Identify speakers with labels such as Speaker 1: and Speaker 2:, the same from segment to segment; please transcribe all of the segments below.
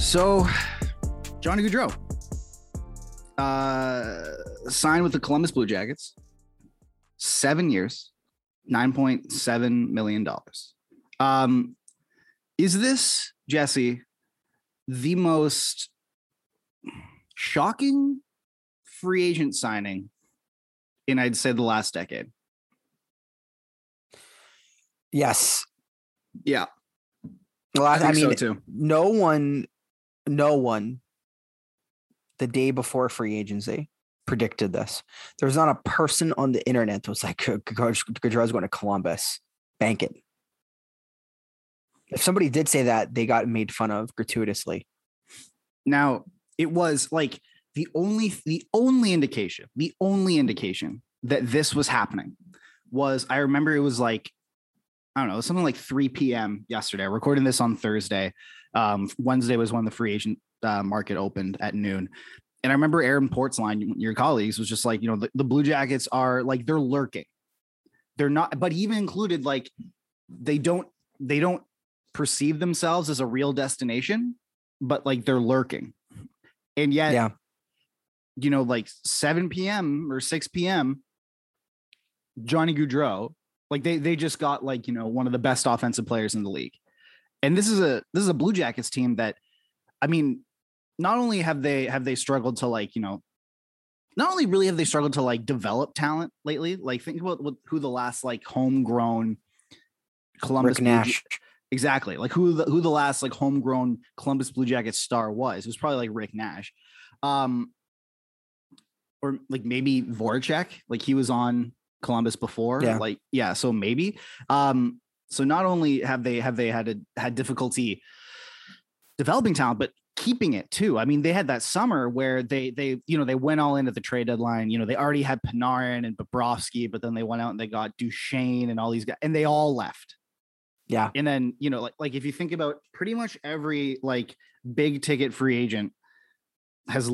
Speaker 1: So, Johnny Gaudreau uh, signed with the Columbus Blue Jackets, seven years, nine point seven million dollars. Um, is this Jesse the most shocking free agent signing in I'd say the last decade?
Speaker 2: Yes.
Speaker 1: Yeah,
Speaker 2: Well, I, I
Speaker 1: think so
Speaker 2: mean,
Speaker 1: too.
Speaker 2: no one, no one, the day before free agency predicted this. There was not a person on the internet that was like, Gaudreau's going to Columbus. Bank it. If somebody did say that, they got made fun of gratuitously.
Speaker 1: Now, it was like the only the only indication, the only indication that this was happening was I remember it was like I don't know, something like 3 p.m. yesterday. Recording this on Thursday. Um, Wednesday was when the free agent uh, market opened at noon. And I remember Aaron Portzline, your colleagues, was just like, you know, the, the Blue Jackets are like they're lurking. They're not, but even included, like they don't they don't perceive themselves as a real destination, but like they're lurking. And yet,
Speaker 2: Yeah.
Speaker 1: you know, like 7 p.m. or 6 p.m., Johnny Gaudreau, like they they just got like, you know, one of the best offensive players in the league. And this is a this is a Blue Jackets team that I mean, not only have they have they struggled to like, you know, not only really have they struggled to like develop talent lately, like think about what, who the last like homegrown Columbus
Speaker 2: Rick
Speaker 1: Blue
Speaker 2: Nash.
Speaker 1: exactly like who the who the last like homegrown Columbus Blue Jackets star was. It was probably like Rick Nash, um, or like maybe Voracek. Like he was on Columbus before.
Speaker 2: Yeah.
Speaker 1: Like yeah, so maybe. Um, so not only have they have they had a, had difficulty developing talent, but keeping it too. I mean, they had that summer where they they you know they went all in at the trade deadline. You know, they already had Panarin and Bobrovsky, but then they went out and they got Duchene and all these guys, and they all left
Speaker 2: Yeah.
Speaker 1: and then you know like like if you think about pretty much every like big ticket free agent has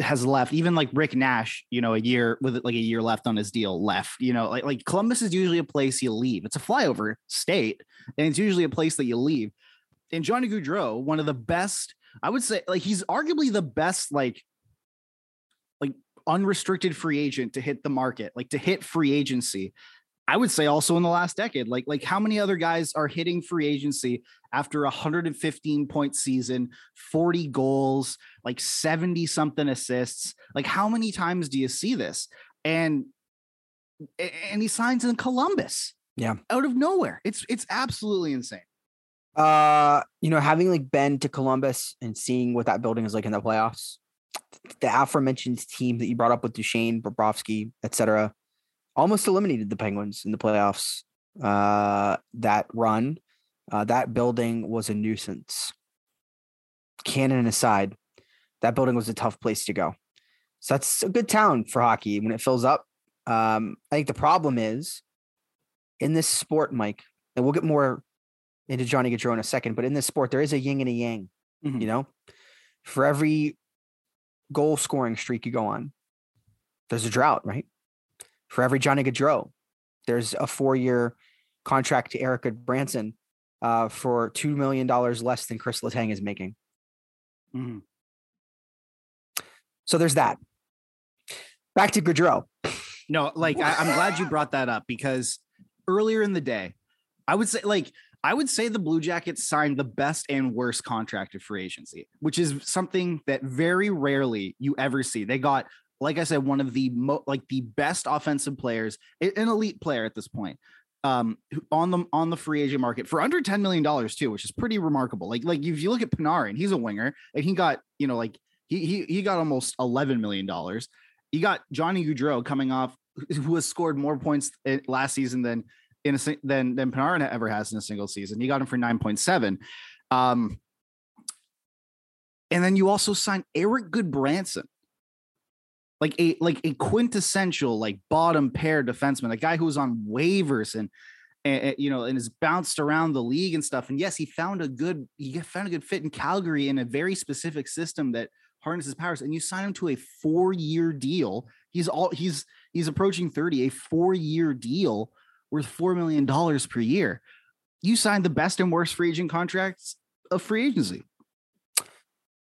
Speaker 1: has left even like rick nash you know a year with like a year left on his deal left you know like like columbus is usually a place you leave. It's a flyover state and it's usually a place that you leave. And johnny gaudreau one of the best i would say like he's arguably the best like like unrestricted free agent to hit the market like to hit free agency I would say also in the last decade, like like how many other guys are hitting free agency after a 115 point season, 40 goals, like 70 something assists? Like how many times do you see this? And and he signs in Columbus.
Speaker 2: Yeah.
Speaker 1: Out of nowhere. It's it's absolutely insane.
Speaker 2: Uh, you know, having like been to Columbus and seeing what that building is like in the playoffs, the aforementioned team that you brought up with Duchene, Bobrovsky, etc., almost eliminated the Penguins in the playoffs. Uh, that run, uh, that building was a nuisance. Cannon aside, that building was a tough place to go. So that's a good town for hockey when it fills up. Um, I think the problem is in this sport, Mike, and we'll get more into Johnny Gaudreau in a second, but in this sport, there is a yin and a yang.
Speaker 1: Mhm.
Speaker 2: You know, for every goal scoring streak you go on, there's a drought, right? For every Johnny Gaudreau, there's a four year contract to Erik Gudbranson uh, for $2 million less than Chris Letang is making.
Speaker 1: Mhm.
Speaker 2: So there's that. Back to Gaudreau.
Speaker 1: No, like I, I'm glad you brought that up because earlier in the day, I would say like I would say the Blue Jackets signed the best and worst contract of free agency, which is something that very rarely you ever see. They got, like I said, one of the mo- like the best offensive players, an elite player at this point, um, on the on the free agent market for under ten million dollars too, which is pretty remarkable. Like like if you look at Panarin, he's a winger, and he got you know like he he he got almost eleven million dollars. You got Johnny Gaudreau coming off, who has scored more points eh, last season than in a than than Panarin ever has in a single season. You got him for 9.7. Um, and then you also signed Erik Gudbranson, like a like a quintessential like bottom pair defenseman, a guy who was on waivers and, and you know and has bounced around the league and stuff. And yes, he found a good he found a good fit in Calgary in a very specific system that harnesses powers. And you sign him to a four year deal. He's all he's he's approaching 30, a four year deal worth four million dollars per year. You signed the best and worst free agent contracts of free agency.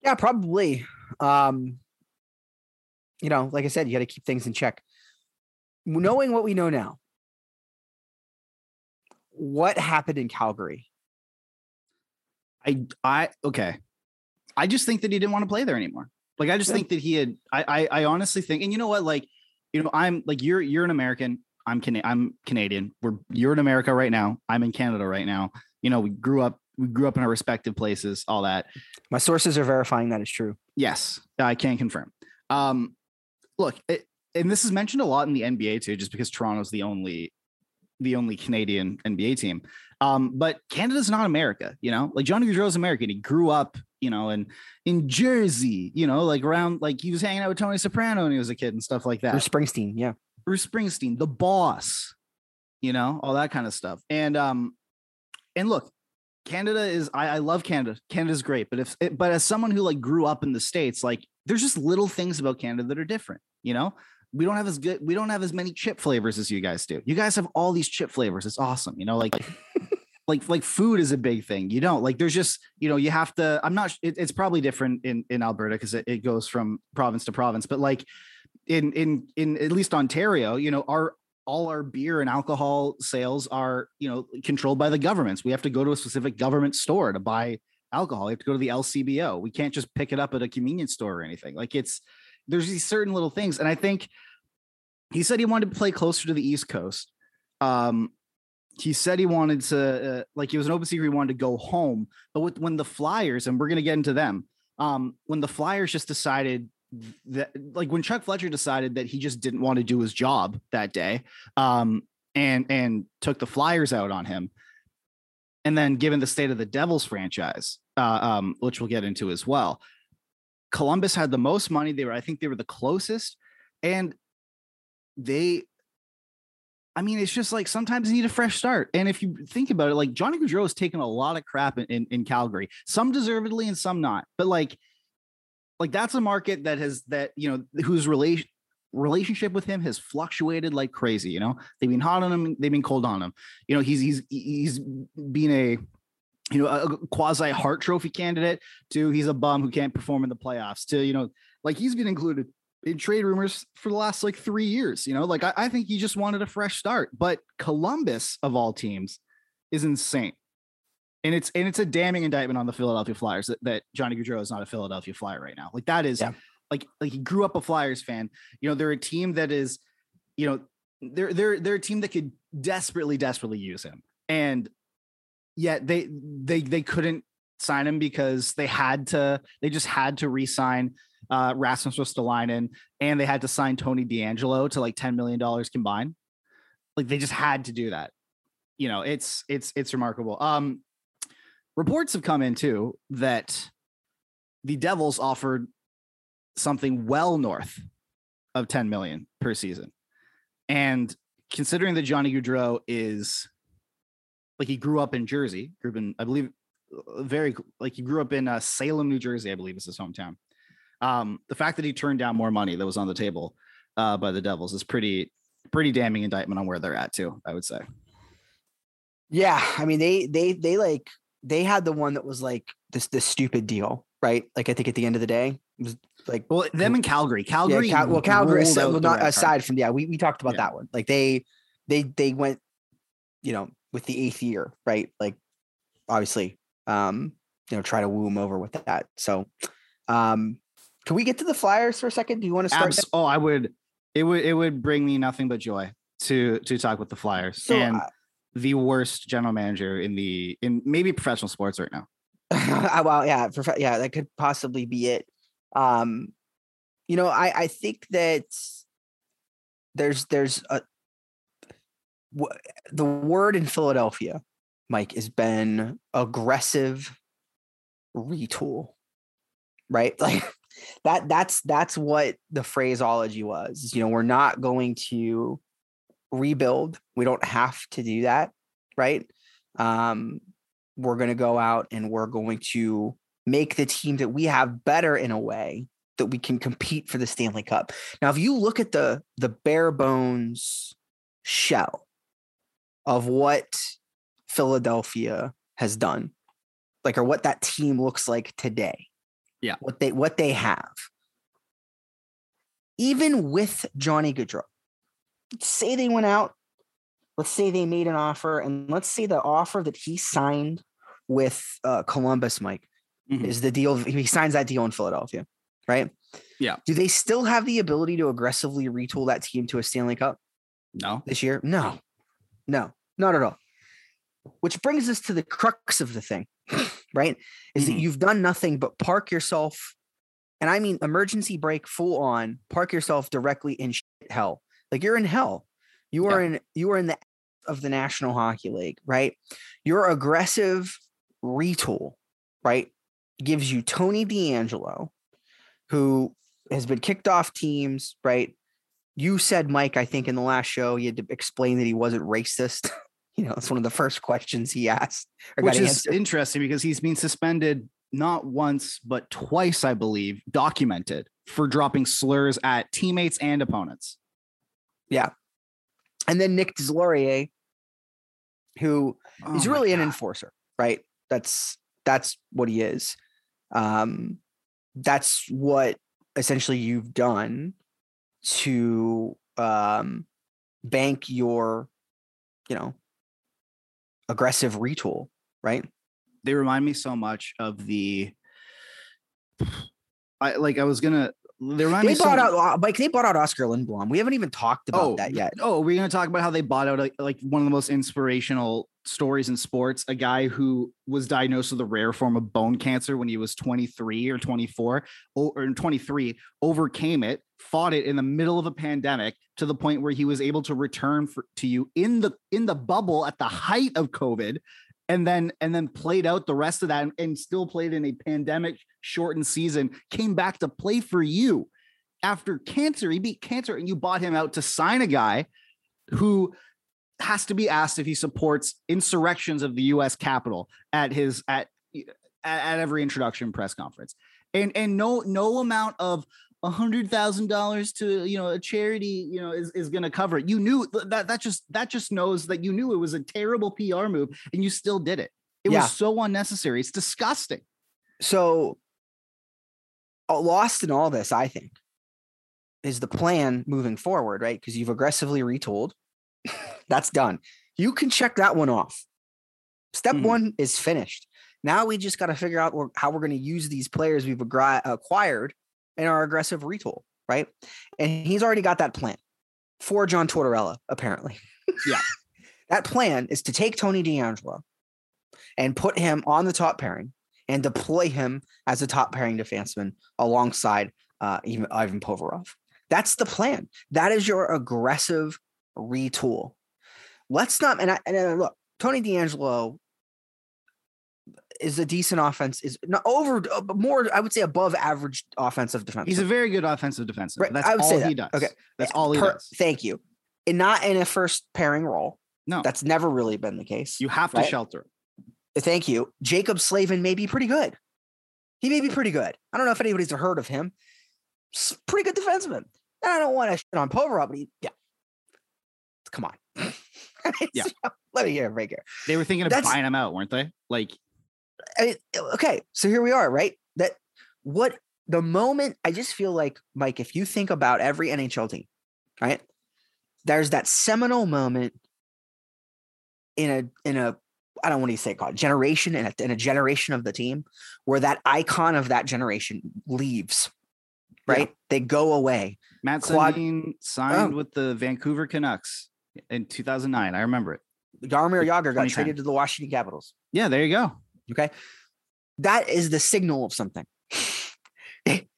Speaker 2: Yeah, probably. Um, you know, like I said, you got to keep things in check. Knowing what we know now, what happened in Calgary?
Speaker 1: I I okay. I just think that he didn't want to play there anymore. Like I just
Speaker 2: Yeah.
Speaker 1: think that he had I, I I honestly think and you know what like you know I'm like you're you're an American I'm Cana- I'm Canadian we're you're in America right now I'm in Canada right now you know we grew up we grew up in our respective places all that
Speaker 2: My sources are verifying that is true.
Speaker 1: Yes, I can confirm. Um, look, it, and this is mentioned a lot in the NBA too, just because Toronto's the only the only Canadian NBA team. Um, but Canada's not America, you know. Like Johnny Gaudreau's American. He grew up, you know, in in Jersey, you know, like around like he was hanging out with Tony Soprano when he was a kid and stuff like that.
Speaker 2: Bruce Springsteen, yeah.
Speaker 1: Bruce Springsteen, the boss, you know, all that kind of stuff. And um, and look, Canada is I, I love Canada. Canada's great, but if but as someone who like grew up in the states, like there's just little things about Canada that are different. You know, we don't have as good, we don't have as many chip flavors as you guys do. You guys have all these chip flavors. It's awesome. You know, like like like food is a big thing. You don't like there's just you know you have to. I'm not. It, it's probably different in in Alberta because it, it goes from province to province, but like in in in at least Ontario, you know, our all our beer and alcohol sales are you know controlled by the governments. We have to go to a specific government store to buy alcohol. You have to go to the LCBO. We can't just pick it up at a convenience store or anything. Like it's there's these certain little things, and I think he said he wanted to play closer to the East Coast. Um, he said he wanted to uh, like he was an open secret. He wanted to go home, but with, when the Flyers and we're gonna get into them, um, when the Flyers just decided that like when Chuck Fletcher decided that he just didn't want to do his job that day, um, and and took the Flyers out on him, and then given the state of the Devils franchise, uh, um, which we'll get into as well, Columbus had the most money. They were, I think, they were the closest, and they I mean, it's just like sometimes you need a fresh start. And if you think about it, like Johnny Gaudreau has taken a lot of crap in, in, in Calgary, some deservedly and some not. But like, like that's a market that has that, you know, whose relation relationship with him has fluctuated like crazy. You know, they've been hot on him, they've been cold on him. You know, he's he's he's been a you know, a quasi Hart Trophy candidate to he's a bum who can't perform in the playoffs to, you know, like he's been included in trade rumors for the last like three years. You know, like I, I think he just wanted a fresh start. But Columbus of all teams is insane. And it's and it's a damning indictment on the Philadelphia Flyers that, that Johnny Gaudreau is not a Philadelphia Flyer right now. Like that is
Speaker 2: Yeah.
Speaker 1: Like like he grew up a Flyers fan. You know, they're a team that is, you know, they're they're they're a team that could desperately, desperately use him. And yet they they they couldn't sign him because they had to, they just had to re-sign uh, Rasmus Ristolainen, and they had to sign Tony DeAngelo to like $10 million combined. Like they just had to do that. You know, it's it's it's remarkable. Um reports have come in too that the Devils offered something well north of 10 million per season. And considering that Johnny Gaudreau is like he grew up in Jersey, grew up in, I believe, very like he grew up in uh, Salem, New Jersey, I believe is his hometown. Um, the fact that he turned down more money that was on the table uh, by the Devils is pretty, pretty damning indictment on where they're at too. I would say.
Speaker 2: Yeah, I mean they they they like they had the one that was like this this stupid deal, right? Like I think at the end of the day, it was like
Speaker 1: Well, them in Calgary,
Speaker 2: yeah,
Speaker 1: Calgary.
Speaker 2: Cal- well Calgary well, not aside from yeah, we we talked about
Speaker 1: Yeah.
Speaker 2: that one. Like they they they went, you know, with the eighth year, right? Like obviously, um, you know, try to woo him over with that. So, um, can we get to the Flyers for a second? Do you want to start?
Speaker 1: Abs- oh, I would. It would. It would bring me nothing but joy to to talk with the Flyers
Speaker 2: So,
Speaker 1: and
Speaker 2: uh,
Speaker 1: the worst general manager in the in maybe professional sports right now.
Speaker 2: Well, yeah, prof- yeah, that could possibly be it. Um, you know, I I think that there's there's a the word in Philadelphia, Mike, has been aggressive retool, right? Like that. That's that's what the phraseology was. You know, we're not going to rebuild. We don't have to do that, right? Um, we're going to go out and we're going to make the team that we have better in a way that we can compete for the Stanley Cup. Now, if you look at the the bare bones shell of what Philadelphia has done, like or what that team looks like today.
Speaker 1: Yeah.
Speaker 2: What they what they have. Even with Johnny Gaudreau, let's say they went out, let's say they made an offer, and let's say the offer that he signed with uh, Columbus, Mike,
Speaker 1: Mhm.
Speaker 2: is the deal. He signs that deal in Philadelphia, right?
Speaker 1: Yeah.
Speaker 2: Do they still have the ability to aggressively retool that team to a Stanley Cup
Speaker 1: No.
Speaker 2: this year? No, no, not at all. Which brings us to the crux of the thing, right? Is that
Speaker 1: Mhm.
Speaker 2: you've done nothing but park yourself, and I mean emergency brake full on, park yourself directly in shit hell. Like you're in hell. You are in you are in the of the National Hockey League, right? Your aggressive retool, right, gives you Tony DeAngelo, who has been kicked off teams, right? You said, Mike, I think in the last show, you had to explain that he wasn't racist. you know, it's one of the first questions he asked.
Speaker 1: Which is
Speaker 2: answered.
Speaker 1: interesting because he's been suspended not once, but twice, I believe, documented for dropping slurs at teammates and opponents. Yeah.
Speaker 2: And then Nick Deslauriers, who
Speaker 1: Oh my
Speaker 2: really an enforcer, right? That's that's what he is. Um, that's what essentially you've done to um, bank your, you know, aggressive retool, right?
Speaker 1: they remind me so much of the I like I was gonna they
Speaker 2: They
Speaker 1: me so
Speaker 2: bought out uh, Mike. They bought out Oskar Lindblom. We haven't even talked about
Speaker 1: oh,
Speaker 2: that yet.
Speaker 1: Oh, we're gonna talk about how they bought out like, like one of the most inspirational stories in sports. A guy who was diagnosed with a rare form of bone cancer when he was 23 or 24 or 23, overcame it, fought it in the middle of a pandemic to the point where he was able to return for, to you in the in the bubble at the height of COVID. And then and then played out the rest of that and, and still played in a pandemic shortened season, came back to play for you after cancer. He beat cancer, and you bought him out to sign a guy who has to be asked if he supports insurrections of the U.S. Capitol at his at at every introduction press conference, and and no no amount of a hundred thousand dollars to you know a charity you know is, is going to cover it. You knew that that just that just knows that you knew it was a terrible PR move, and you still did it. It
Speaker 2: Yeah.
Speaker 1: was so unnecessary. It's disgusting.
Speaker 2: So, lost in all this, I think, is the plan moving forward, right? Because you've aggressively retooled. That's done. You can check that one off. Step
Speaker 1: Mhm.
Speaker 2: one is finished. Now we just got to figure out how we're going to use these players we've acquired in our aggressive retool, right? And he's already got that plan for John Tortorella, apparently.
Speaker 1: Yeah.
Speaker 2: that plan is to take Tony DeAngelo and put him on the top pairing and deploy him as a top pairing defenseman alongside uh, even Ivan Provorov. That's the plan. That is your aggressive retool. Let's not and, I, and uh, look, Tony DeAngelo is a decent offense. Is not over uh, but more. I would say above average offensive defense.
Speaker 1: He's a very good offensive defenseman.
Speaker 2: Right,
Speaker 1: That's
Speaker 2: I would
Speaker 1: all
Speaker 2: say
Speaker 1: he does.
Speaker 2: Okay.
Speaker 1: That's all he
Speaker 2: Per-
Speaker 1: does.
Speaker 2: Thank you. And not in a first pairing role.
Speaker 1: No.
Speaker 2: That's never really been the case.
Speaker 1: You have to
Speaker 2: Right.
Speaker 1: shelter.
Speaker 2: Thank you. Jaccob Slavin may be pretty good. He may be pretty good. I don't know if anybody's heard of him. S- Pretty good defenseman. And I don't want to shit on Provorov, but he, yeah. Come on.
Speaker 1: Yeah.
Speaker 2: Let me hear break here.
Speaker 1: They were thinking of
Speaker 2: That's-
Speaker 1: buying him out, weren't they? Like,
Speaker 2: I mean, okay, so here we are, right? That what the moment I just feel like, Mike, if you think about every NHL team, right? There's that seminal moment in a in a I don't want to say called generation and a, in a generation of the team where that icon of that generation leaves,
Speaker 1: Yeah.
Speaker 2: right? They go away.
Speaker 1: Matt
Speaker 2: Claude-
Speaker 1: Sundin signed
Speaker 2: Oh.
Speaker 1: with the Vancouver Canucks in 2009. I remember it.
Speaker 2: Jaromir Jagr got traded to the Washington Capitals.
Speaker 1: Yeah, there you go.
Speaker 2: Okay. That is the signal of something.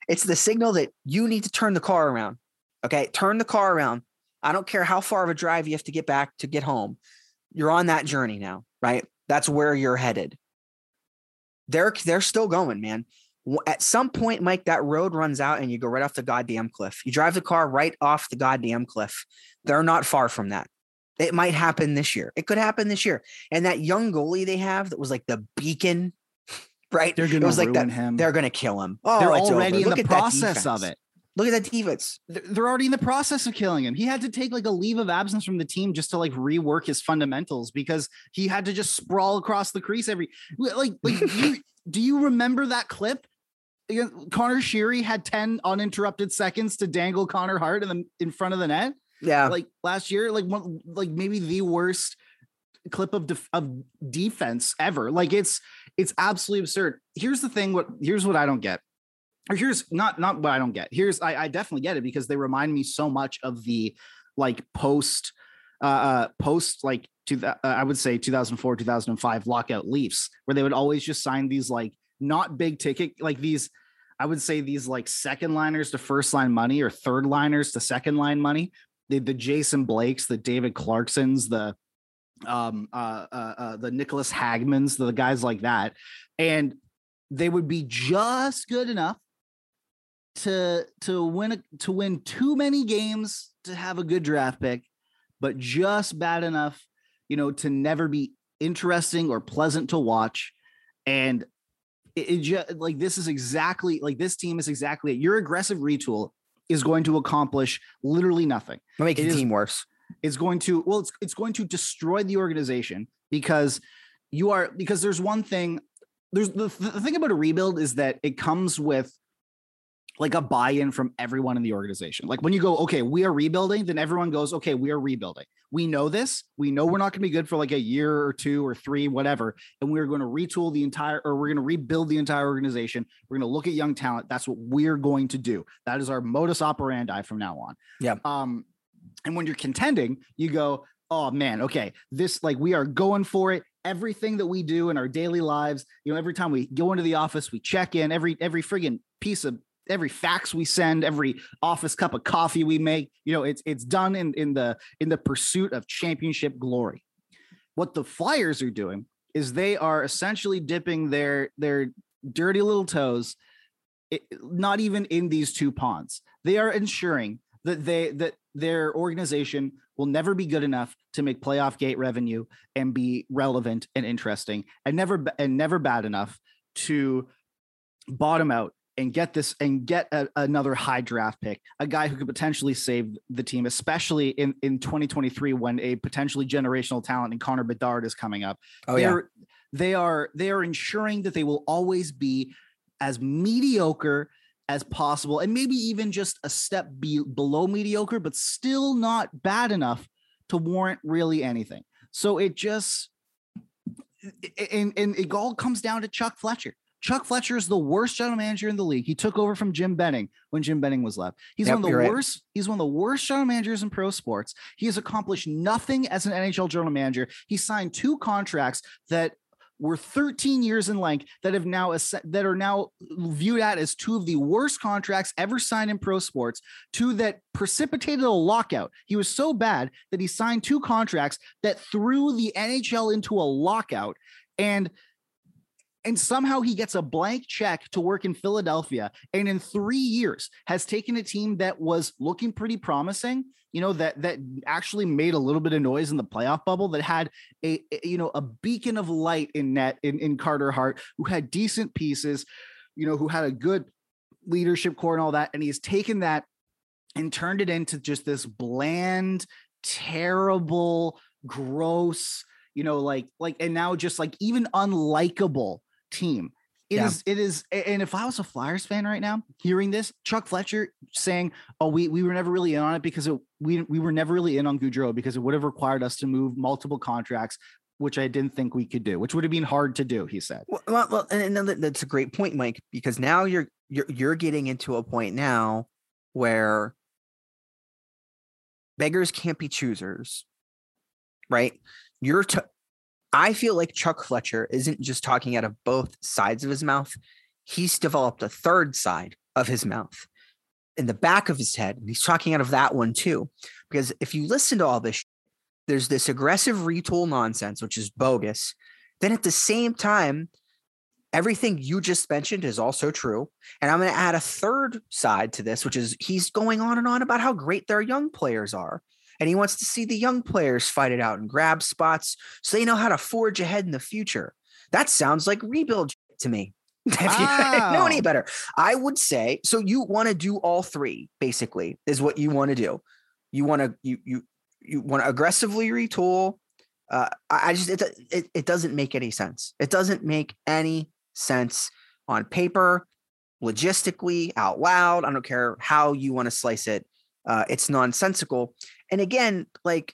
Speaker 2: It's the signal that you need to turn the car around. Okay. Turn the car around. I don't care how far of a drive you have to get back to get home. You're on that journey now, right? That's where you're headed. They're they're still going, man. At some point, Mike, that road runs out and you go right off the goddamn cliff. You drive the car right off the goddamn cliff. They're not far from that. It might happen this year. It could happen this year. And that young goalie they have that was like the beacon, right?
Speaker 1: They're gonna
Speaker 2: was like
Speaker 1: ruin
Speaker 2: that.
Speaker 1: him.
Speaker 2: They're gonna kill him. Oh,
Speaker 1: They're already in the process of it.
Speaker 2: Look at that defense.
Speaker 1: They're already in the process of killing him. He had to take like a leave of absence from the team just to like rework his fundamentals because he had to just sprawl across the crease every like like you, do you remember that clip? Conor Sheary had 10 uninterrupted seconds to dangle Connor Hart in the in front of the net.
Speaker 2: Yeah.
Speaker 1: Like last year, like one like maybe the worst clip of def- of defense ever. Like it's it's absolutely absurd. Here's the thing. What here's what I don't get. Here's not not what I don't get. Here's I, I definitely get it because they remind me so much of the like post uh, uh post like to the, uh, I would say 2004 2005 lockout Leafs where they would always just sign these like not big ticket like these I would say these like second liners to first line money or third liners to second line money. The, the Jason Blakes, the David Clarksons, the um uh, uh uh the Niklas Hagmans, the guys like that, and they would be just good enough to to win to win too many games to have a good draft pick, but just bad enough, you know, to never be interesting or pleasant to watch. And it, it just like this is exactly like this team is exactly it. Your aggressive retool is going to accomplish literally nothing
Speaker 2: Make
Speaker 1: It
Speaker 2: the
Speaker 1: is-
Speaker 2: team worse.
Speaker 1: it's going to well it's it's going to destroy the organization because you are because there's one thing there's the, the thing about a rebuild is that it comes with like a buy-in from everyone in the organization. Like when you go okay we are rebuilding then everyone goes okay we are rebuilding. We know this. We know we're not going to be good for like a year or two or three whatever and we're going to retool the entire or we're going to rebuild the entire organization. We're going to look at young talent. That's what we're going to do. That is our modus operandi from now on.
Speaker 2: Yeah.
Speaker 1: um and when you're contending, you go, oh man, okay, this like we are going for it. Everything that we do in our daily lives, you know, every time we go into the office, we check in, every every friggin' piece of every fax we send, every office cup of coffee we make, you know, it's it's done in in the in the pursuit of championship glory. What the Flyers are doing is they are essentially dipping their their dirty little toes it, not even in these two ponds. They are ensuring that they that their organization will never be good enough to make playoff gate revenue and be relevant and interesting and never and never bad enough to bottom out and get this and get a, another high draft pick, a guy who could potentially save the team, especially in in 2023 when a potentially generational talent in Connor Bedard is coming up.
Speaker 2: Oh yeah.
Speaker 1: they're they are they are ensuring that they will always be as mediocre as possible and maybe even just a step be- below mediocre but still not bad enough to warrant really anything. So it just and, and it all comes down to chuck fletcher chuck fletcher is the worst general manager in the league. He took over from jim benning when jim benning was left. He's
Speaker 2: Yep,
Speaker 1: one of the
Speaker 2: you're right.
Speaker 1: worst he's one of the worst general managers in pro sports. He has accomplished nothing as an nhl general manager. He signed two contracts that were 13 years in length that have now that are now viewed at as two of the worst contracts ever signed in pro sports two that precipitated a lockout. He was so bad that he signed two contracts that threw the nhl into a lockout. And and somehow he gets a blank check to work in Philadelphia and in 3 years has taken a team that was looking pretty promising you know that that actually made a little bit of noise in the playoff bubble that had a a- you know a beacon of light in net in, in Carter Hart who had decent pieces you know who had a good leadership core and all that and he's taken that and turned it into just this bland terrible gross you know like like and now just like even unlikable team It is.
Speaker 2: Yeah.
Speaker 1: it is and if i was a flyers fan right now hearing this chuck fletcher saying oh we we were never really in on it because it, we we were never really in on Gaudreau because it would have required us to move multiple contracts which i didn't think we could do which would have been hard to do he said
Speaker 2: Well, well, well and, and that's a great point, Mike, because now you're you're you're getting into a point now where beggars can't be choosers, right? You're t- I feel like Chuck Fletcher isn't just talking out of both sides of his mouth. He's developed a third side of his mouth in the back of his head. And he's talking out of that one too. because if you listen to all this, there's this aggressive retool nonsense, which is bogus. Then at the same time, everything you just mentioned is also true. And I'm going to add a third side to this, which is he's going on and on about how great their young players are. And he wants to see the young players fight it out and grab spots so they know how to forge ahead in the future. That sounds like rebuild to me. If you know any better, I would say so. You want to do all three, basically, is what you want to do. You want to you you you want to aggressively retool. Uh, I I just it, it it doesn't make any sense. It doesn't make any sense on paper, logistically, out loud. I don't care how you want to slice it. Uh, it's nonsensical. And again, like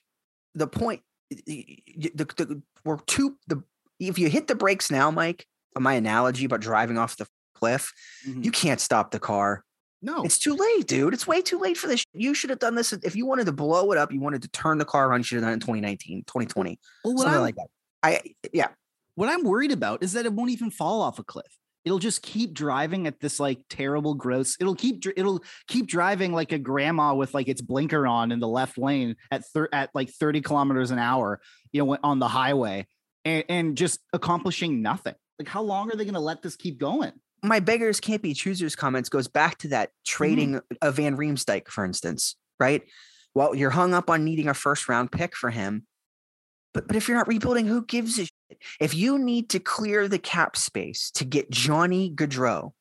Speaker 2: the point, y- the, the we're two the if you hit the brakes now, Mike, on my analogy about driving off the cliff,
Speaker 1: Mhm.
Speaker 2: you can't stop the car.
Speaker 1: no,
Speaker 2: It's too late, dude. It's way too late for this. You should have done this if you wanted to blow it up. You wanted to turn the car around. You should have done it in 2019, 2020,
Speaker 1: Well,
Speaker 2: something
Speaker 1: I'm-
Speaker 2: like that. I yeah,
Speaker 1: what I'm worried about is that it won't even fall off a cliff. It'll just keep driving at this like terrible gross. It'll keep it'll keep driving like a grandma with like its blinker on in the left lane at thir- at like 30 kilometers an hour, you know, on the highway and, and just accomplishing nothing. Like how long are they going to let this keep going?
Speaker 2: my beggars can't be choosers comments goes back to that mm-hmm. trading of Van Riemsdyk, for instance, right? Well, you're hung up on needing a first round pick for him. But but if you're not rebuilding, who gives a? If you need to clear the cap space to get Johnny Gaudreau,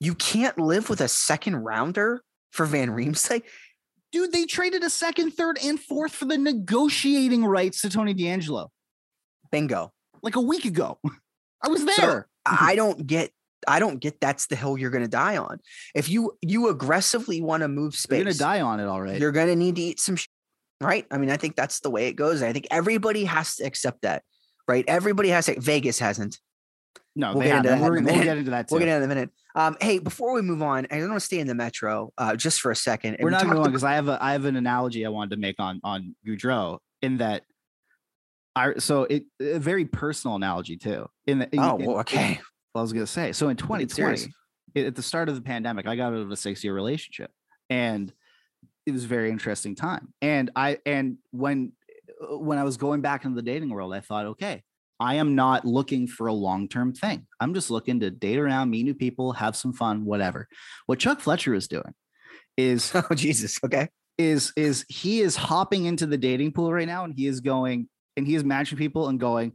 Speaker 2: you can't live with a second rounder for Van Riemsdyk.
Speaker 1: Dude, they traded a second, third, and fourth for the negotiating rights to Tony DeAngelo
Speaker 2: Bingo.
Speaker 1: like a week ago. I was there.
Speaker 2: I I don't get I don't get that's the hill you're gonna die on. If you you aggressively want to move space,
Speaker 1: You're gonna die on it, right.
Speaker 2: you're going to need to eat some sh- right i mean i think that's the way it goes i think everybody has to accept that right? Everybody has to vegas hasn't.
Speaker 1: No,
Speaker 2: we'll
Speaker 1: they
Speaker 2: get that
Speaker 1: we'll get into that too.
Speaker 2: we'll get into that in a minute. Um hey before we move on i don't want to stay in the metro uh just for a second
Speaker 1: We're
Speaker 2: we
Speaker 1: not going
Speaker 2: about-
Speaker 1: because I have a I have an analogy I wanted to make on on Gaudreau in that I so it a very personal analogy too. In the in,
Speaker 2: oh
Speaker 1: in-
Speaker 2: well, okay.
Speaker 1: I was gonna say. So in 2020 at the start of the pandemic I got out of a six year relationship and it was a very interesting time. And I and when when I was going back into the dating world I thought okay I am not looking for a long term thing. I'm just looking to date around meet new people have some fun whatever. What Chuck Fletcher is doing is
Speaker 2: oh jesus okay.
Speaker 1: is is he is hopping into the dating pool right now and he is going and he is matching people and going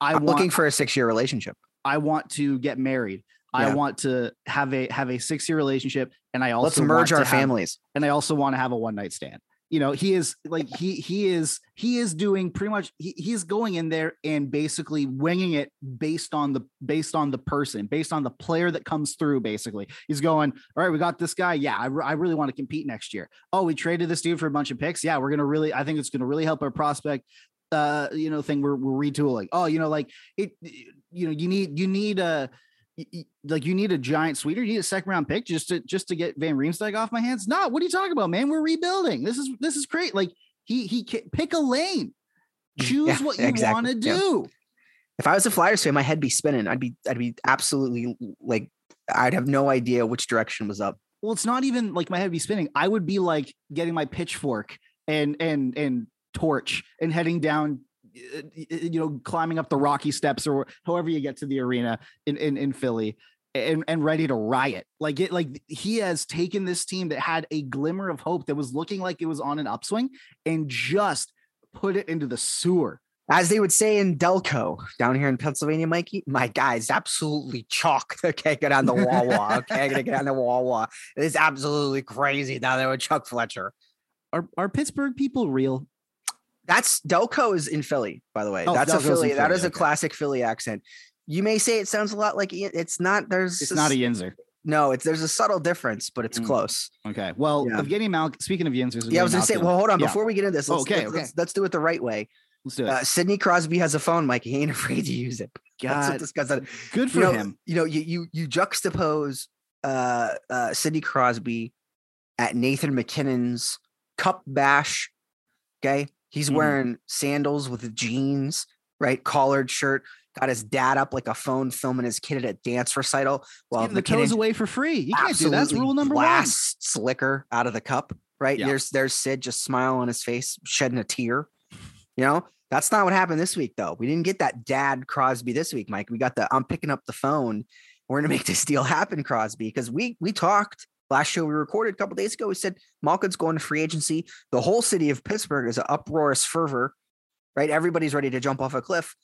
Speaker 1: I
Speaker 2: i'm
Speaker 1: want
Speaker 2: looking for a six-year relationship.
Speaker 1: I want to get married. I want to have a have a 6-year relationship and I also
Speaker 2: let's merge
Speaker 1: want to
Speaker 2: our
Speaker 1: have-
Speaker 2: families.
Speaker 1: and I also want to have a one night stand. You know, he is like he he is he is doing pretty much he, he's going in there and basically winging it based on the based on the person, based on the player that comes through basically. He's going, "All right, we got this guy. Yeah, I, re- I really want to compete next year. Oh, we traded this dude for a bunch of picks. Yeah, we're to really I think it's to really help our prospect uh you know thing we're, we're retooling. Oh, you know like it you know you need you need a y- like you need a giant sweeter, you need a second round pick just to just to get Van Riemsdyk off my hands. No, what are you talking about, man? We're rebuilding. This is this is great. Like he he pick a lane, choose
Speaker 2: Mm, Yeah,
Speaker 1: what you
Speaker 2: exactly.
Speaker 1: want to
Speaker 2: Yeah.
Speaker 1: do.
Speaker 2: if i was a flyers fan my head be spinning i'd be i'd be absolutely like i'd have no idea which direction was up
Speaker 1: Well, it's not even like my head be spinning. I would be like getting my pitchfork and and and torch and heading down Uh, you know climbing up the rocky steps or however you get to the arena in in, in philly and and ready to riot like it like he has taken this team that had a glimmer of hope that was looking like it was on an upswing and just put it into the sewer
Speaker 2: as they would say in Delco down here in Pennsylvania, Mikey, my guys absolutely chalk. Okay, get on the Wawa. Okay, gonna get on the Wawa. It is absolutely crazy down there with Chuck Fletcher.
Speaker 1: are are pittsburgh people real
Speaker 2: That's Delco is in Philly, by the way.
Speaker 1: Oh,
Speaker 2: That's a
Speaker 1: Delco's in
Speaker 2: Philly. That
Speaker 1: Philly,
Speaker 2: is a classic Philly accent. You may say it sounds a lot like Ian- it's not. There's
Speaker 1: it's
Speaker 2: a
Speaker 1: not a yinzer
Speaker 2: no. It's there's a subtle difference, but it's
Speaker 1: Mm.
Speaker 2: close.
Speaker 1: okay well
Speaker 2: Yeah.
Speaker 1: evgeny malk speaking of yinzers
Speaker 2: Yeah, I was gonna say. Well, hold on.
Speaker 1: Yeah.
Speaker 2: Before we get into this,
Speaker 1: Oh,
Speaker 2: let's,
Speaker 1: okay,
Speaker 2: let's,
Speaker 1: okay.
Speaker 2: let's, let's do it the right way.
Speaker 1: let's do it
Speaker 2: Uh, Sidney Crosby has a phone, Mike. He ain't afraid to use it. That's what
Speaker 1: God,
Speaker 2: this guy said.
Speaker 1: good for
Speaker 2: you know,
Speaker 1: him
Speaker 2: You know, you you you juxtapose uh uh Sidney Crosby at Nathan MacKinnon's cup bash. Okay. He's
Speaker 1: Mhm.
Speaker 2: wearing sandals with jeans, right? Collared shirt, got his dad up like a phone filming his kid at a dance recital while
Speaker 1: Give the toes
Speaker 2: MacKinnon
Speaker 1: away for free. You can't do that. That's rule number one.
Speaker 2: blasts liquor out of the cup. right?
Speaker 1: Yeah.
Speaker 2: There's there's Sid just smile on his face, shedding a tear. You know, that's not what happened this week, though. We didn't get that dad Crosby this week, Mike. We got the I'm picking up the phone. We're gonna make this deal happen, Crosby, because we we talked last show we recorded a couple days ago. We said Malkin's going to free agency. The whole city of Pittsburgh is an uproarious fervor, right? Everybody's ready to jump off a cliff.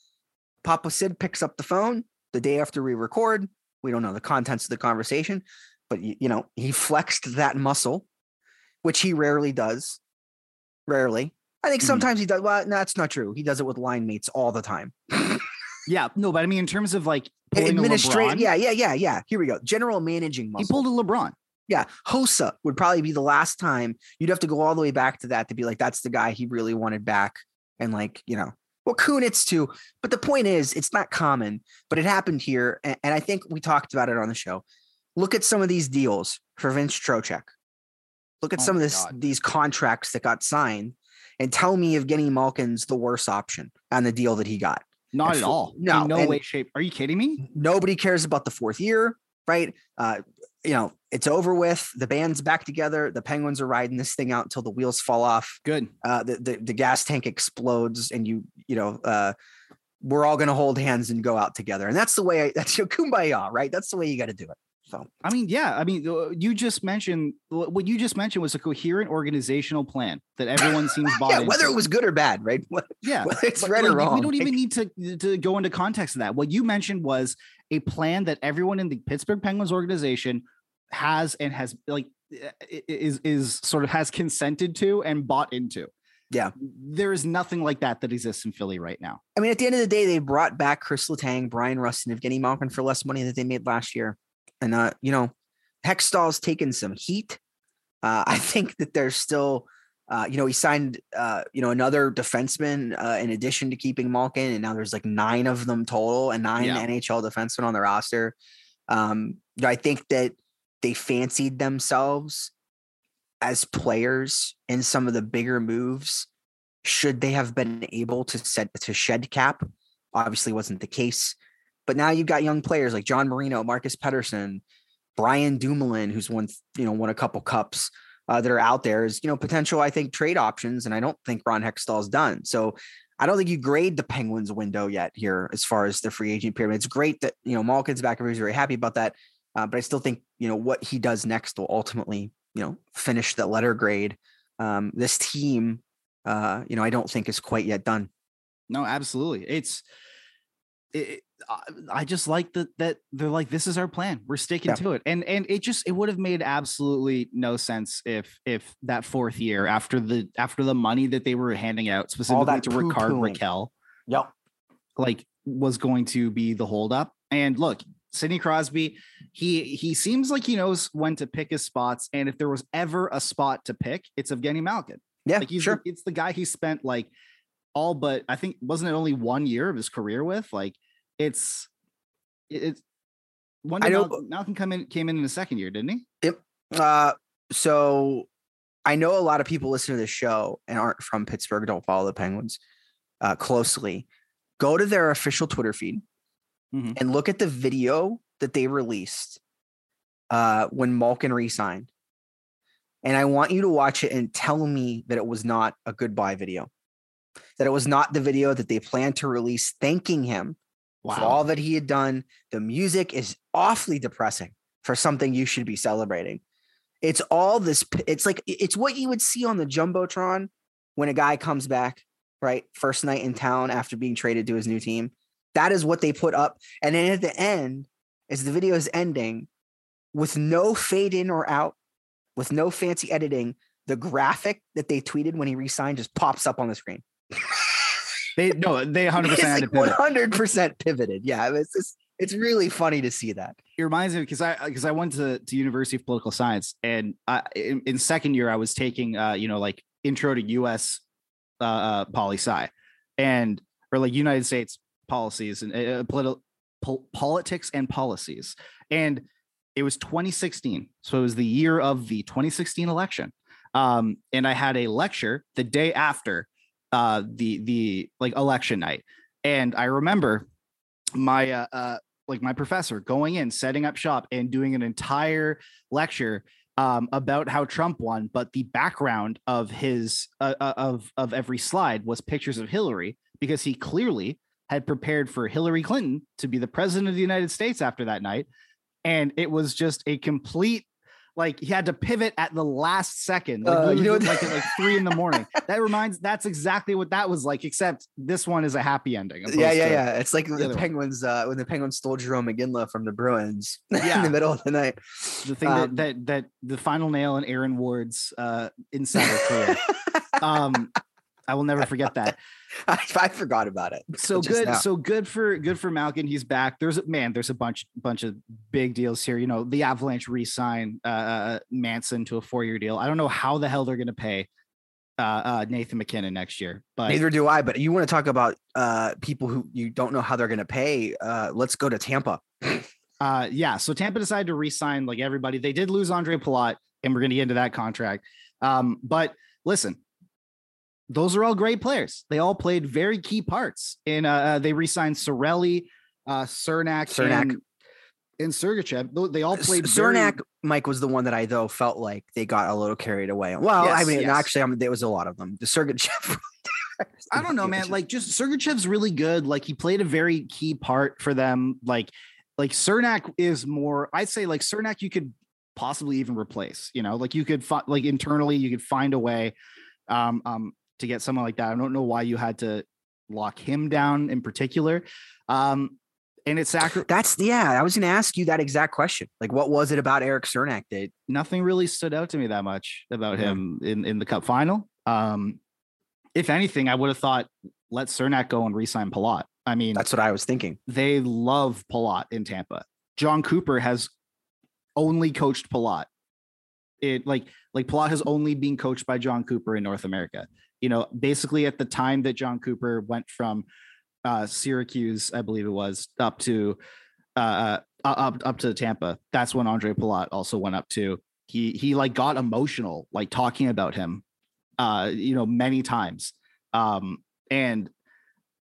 Speaker 2: Papa Sid picks up the phone the day after we record. We don't know the contents of the conversation, but you know, he flexed that muscle, which he rarely does. Rarely. I think
Speaker 1: Mhm.
Speaker 2: sometimes he does. Well, no, that's not true. He does it with line mates all the time.
Speaker 1: Yeah, no, but I mean, in terms of like
Speaker 2: Administrative. Yeah, yeah, yeah, yeah. Here we go. General managing muscle.
Speaker 1: he pulled a LeBron.
Speaker 2: Yeah. Hossa would probably be the last time you'd have to go all the way back to that to be like, that's the guy he really wanted back. And like, you know, well, Kunitz too. But the point is, it's not common, but it happened here. And, and I think we talked about it on the show. Look at some of these deals for Vince Trocheck. Look at
Speaker 1: Oh
Speaker 2: some of this
Speaker 1: God.
Speaker 2: these contracts that got signed and tell me if Genny Malkin's the worst option on the deal that he got.
Speaker 1: Not
Speaker 2: And
Speaker 1: at
Speaker 2: for-
Speaker 1: all.
Speaker 2: no,
Speaker 1: in no way, shape. Are you kidding me?
Speaker 2: Nobody cares about the fourth year, right? Uh, you know, it's over with. The band's back together. The Penguins are riding this thing out until the wheels fall off.
Speaker 1: Good.
Speaker 2: Uh, the, the the gas tank explodes, and you you know, uh, we're all gonna hold hands and go out together. And that's the way. I, that's your kumbaya, right? That's the way you got to do it. So
Speaker 1: I mean, yeah. I mean, uh, you just mentioned what you just mentioned was a coherent organizational plan that everyone seems bought
Speaker 2: yeah,
Speaker 1: into.
Speaker 2: whether it was good or bad, right?
Speaker 1: yeah,
Speaker 2: Whether it's right
Speaker 1: like,
Speaker 2: or wrong.
Speaker 1: We don't even need to to go into context of that. What you mentioned was a plan that everyone in the Pittsburgh Penguins organization has and has like i- is is sort of has consented to and bought into.
Speaker 2: Yeah.
Speaker 1: there is nothing like that that exists in Philly right now.
Speaker 2: I mean, at the end of the day, they brought back Chris Letang, Bryan Rust, and Evgeni Malkin for less money that they made last year. And uh, you know, Hextall's taken some heat. Uh, I think that there's still, uh, you know, he signed, uh, you know, another defenseman uh, in addition to keeping Malkin, and now there's like nine of them total and nine
Speaker 1: Yeah.
Speaker 2: NHL defensemen on the roster. Um, you know, I think that they fancied themselves as players in some of the bigger moves should they have been able to set to shed cap? Obviously wasn't the case. But now you've got young players like john marino marcus pettersson brian dumoulin who's won you know won a couple cups uh, that are out there is you know potential i think trade options and i don't think ron hextall's done. So i don't think you grade the penguins window yet here as far as the free agent pyramid. It's great that you know malkin's back and he's very happy about that uh, but i still think you know what he does next will ultimately you know finish the letter grade um, this team uh, you know, I don't think is quite yet done.
Speaker 1: No, absolutely. It's it, it- I- just like that that they're like this is our plan. We're sticking
Speaker 2: Yeah.
Speaker 1: to it. And and it just it would have made absolutely no sense if if that fourth year after the after the money that they were handing out specifically
Speaker 2: that
Speaker 1: to
Speaker 2: Rickard.
Speaker 1: Rakell
Speaker 2: Yep.
Speaker 1: like was going to be the holdup. And look, Sidney Crosby, he he seems like he knows when to pick his spots. And if there was ever a spot to pick, it's Evgeni Malkin.
Speaker 2: Yeah,
Speaker 1: Like he's
Speaker 2: sure.
Speaker 1: it's the guy he spent like all but I think wasn't it only one year of his career with? Like it's it's when
Speaker 2: I know-
Speaker 1: Malcolm, Malcolm come in came in in the second year, didn't he?
Speaker 2: Uh, so I know a lot of people listen to this show and aren't from Pittsburgh, don't follow the Penguins uh, closely. Go to their official Twitter feed
Speaker 1: Mhm.
Speaker 2: and look at the video that they released uh, when Malkin re-signed. And I want you to watch it and tell me that it was not a goodbye video, that it was not the video that they planned to release thanking him for all that he had done. The music is awfully depressing for something you should be celebrating. It's all this, it's like, it's what you would see on the Jumbotron when a guy comes back, right? First night in town after being traded to his new team. That is what they put up. And then at the end, as the video is ending, with no fade in or out, with no fancy editing, the graphic that they tweeted when he re-signed just pops up on the screen.
Speaker 1: They no, they 100 percent had to pivot.
Speaker 2: 100% pivoted. Yeah, it's just, it's really funny to see that.
Speaker 1: it reminds me because I because I went to to University of Political Science and I, in, in second year I was taking uh you know like intro to U.S. uh, uh poli sci and or like United States policies and uh, political pol- politics and policies. And it was 2016 so it was the year of the 2016 election. Um and I had a lecture the day after uh the the like election night. And I remember my uh, uh like my professor going in, setting up shop, and doing an entire lecture um, about how Trump won, but the background of his uh, uh, of of every slide was pictures of Hillary because he clearly had prepared for Hillary Clinton to be the president of the United States after that night, and it was just a complete like he had to pivot at the last second, like,
Speaker 2: Uh, you know
Speaker 1: like at like three in the morning. that reminds that's exactly what that was like, except this one is a happy ending.
Speaker 2: Yeah, yeah, yeah. It's like
Speaker 1: the
Speaker 2: the. Penguins uh, when the Penguins stole Jerome McGinley from the Bruins
Speaker 1: yeah.
Speaker 2: in the middle of the night.
Speaker 1: The thing
Speaker 2: Um,
Speaker 1: that that that the final nail in Aaron Ward's uh insider career. um I will never forget that.
Speaker 2: I, I forgot about it.
Speaker 1: So good,
Speaker 2: now.
Speaker 1: so good for good for Malkin. He's back. There's a man. There's a bunch bunch of big deals here. You know, the Avalanche re-sign uh, uh, Manson to a four-year deal. I don't know how the hell they're going to pay uh, uh, Nathan MacKinnon next year, but
Speaker 2: Neither do I. But you want to talk about uh, people who you don't know how they're going to pay? Uh, let's go to Tampa.
Speaker 1: uh, yeah. So Tampa decided to re-sign like everybody. They did lose Andre Palat, and we're going to get into that contract. Um, but listen, those are all great players. They all played very key parts. And uh, uh, they re-signed Cirelli, uh, Cernak,
Speaker 2: Cernak.
Speaker 1: and, and Sergachev. They all played. very-
Speaker 2: Cernak, Mike was the one that I though felt like they got a little carried away. Well, I mean,
Speaker 1: yes.
Speaker 2: actually, I mean, there was a lot of them. The Sergachev.
Speaker 1: I don't know, man. Like just Sergachev's really good. Like he played a very key part for them. Like, like Cernak is more, I'd say like Cernak, you could possibly even replace, you know, like you could find like internally, you could find a way um, um, to get someone like that. I don't know why you had to lock him down in particular. Um, and it's sacri-
Speaker 2: That's yeah. I was going to ask you that exact question. Like, what was it about Erik Cernak that
Speaker 1: nothing really stood out to me that much about
Speaker 2: Yeah.
Speaker 1: him in, in the cup final. Um, if anything, I would have thought let Cernak go and re-sign Palat. I mean,
Speaker 2: that's what I was thinking?
Speaker 1: they love Palat in Tampa. Jon Cooper has only coached Palat. It like like Palat has only been coached by Jon Cooper in North America. You know, basically at the time that Jon Cooper went from uh Syracuse, I believe it was, up to uh uh, up up to Tampa. That's when Andre Palat also went up to. He he like got emotional like talking about him uh you know many times. Um and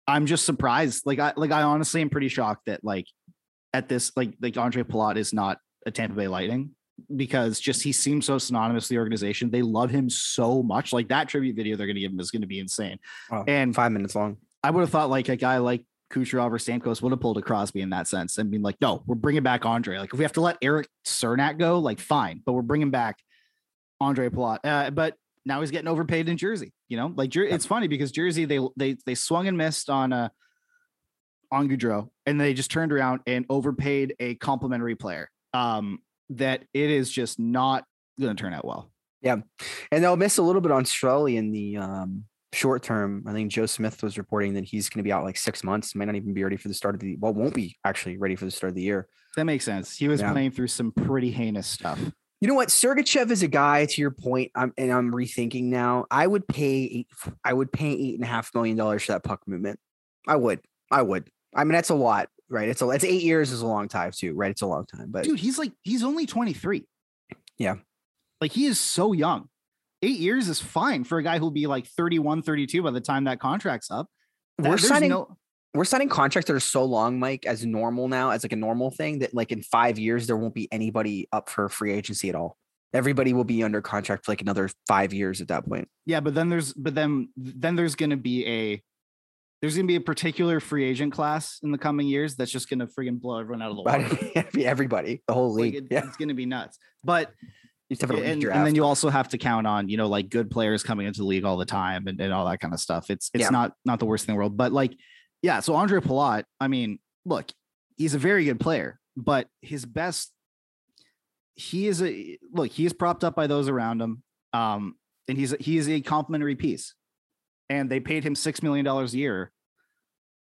Speaker 1: I'm just surprised. Like I like I honestly am pretty shocked that like at this like like Andre Palat is not a Tampa Bay Lightning because just he seems so synonymous with the organization. They love him so much. Like that tribute video they're gonna give him is gonna be insane.
Speaker 2: Oh,
Speaker 1: And
Speaker 2: five minutes long.
Speaker 1: I would have thought like a guy like Kucherov or Stamkos would have pulled a Crosby in that sense and been like, no, we're bringing back Andre. Like if we have to let Erik Cernak go, like fine, but we're bringing back Andre Palat. Uh, but now he's getting overpaid in Jersey. You know, like Jer- it's funny because Jersey they they they swung and missed on uh on Gaudreau and they just turned around and overpaid a complimentary player. Um, that it is just not going to turn out well.
Speaker 2: Yeah, and they'll miss a little bit on Cirelli in the um, short term. I think Joe Smith was reporting that he's going to be out like six months, might not even be ready for the start of the well, won't be actually ready for the start of the year.
Speaker 1: That makes sense. He was
Speaker 2: Yeah.
Speaker 1: playing through some pretty heinous stuff.
Speaker 2: You know what? Sergachev is a guy to your point. I'm and I'm rethinking now. I would pay eight, I would pay eight and a half million dollars for that puck movement. I would. I would. I mean, that's a lot, right? It's a it's eight years is a long time too, right? It's a long time, but
Speaker 1: dude he's like he's only 23
Speaker 2: Yeah.
Speaker 1: like he is so young eight years is fine for a guy who'll be like 31 32 by the time that contract's up That-
Speaker 2: we're signing
Speaker 1: no
Speaker 2: we're signing contracts that are so long, Mike, as normal now, as like a normal thing that like in five years there won't be anybody up for free agency at all. Everybody will be under contract for like another five years at that point.
Speaker 1: yeah but then there's but then then there's gonna be a there's gonna be a particular free agent class in the coming years that's just gonna friggin' blow everyone out of the water.
Speaker 2: be everybody, the whole
Speaker 1: like
Speaker 2: league.
Speaker 1: it-
Speaker 2: yeah,
Speaker 1: it's gonna be nuts. But
Speaker 2: you have
Speaker 1: and, and then you also have to count on you know like good players coming into the league all the time and, and all that kind of stuff. It's it's
Speaker 2: Yeah.
Speaker 1: not not the worst thing in the world but like yeah so andre palat i mean look he's a very good player but his best he is a look he is propped up by those around him um and he's he is a complimentary piece. And they paid him six million dollars a year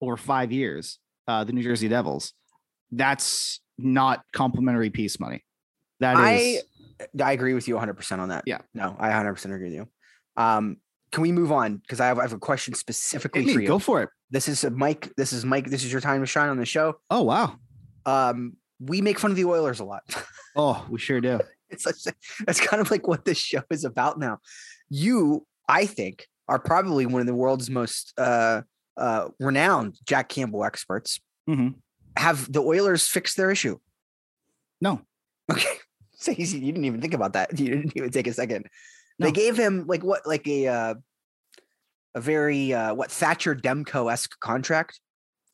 Speaker 1: over five years uh the new jersey devils that's not complimentary piece money That is.
Speaker 2: I I agree with you 100 percent on that.
Speaker 1: Yeah.
Speaker 2: no, I 100 percent agree with you. Um, can we move on? Because I have I have a question specifically
Speaker 1: me,
Speaker 2: for you.
Speaker 1: go for it
Speaker 2: This is Mike. This is Mike. This is your time to shine on the show.
Speaker 1: oh wow
Speaker 2: Um, we make fun of the Oilers a lot.
Speaker 1: Oh, we sure do.
Speaker 2: it's such that's kind of like what this show is about now. You, I think, are probably one of the world's most uh, uh, renowned Jack Campbell experts.
Speaker 1: Mhm.
Speaker 2: Have the Oilers fixed their issue?
Speaker 1: No,
Speaker 2: Okay, So he's, you didn't even think about that. You didn't even take a second.
Speaker 1: No.
Speaker 2: They gave him like what, like a uh, a very uh, what Thatcher Demko esque contract.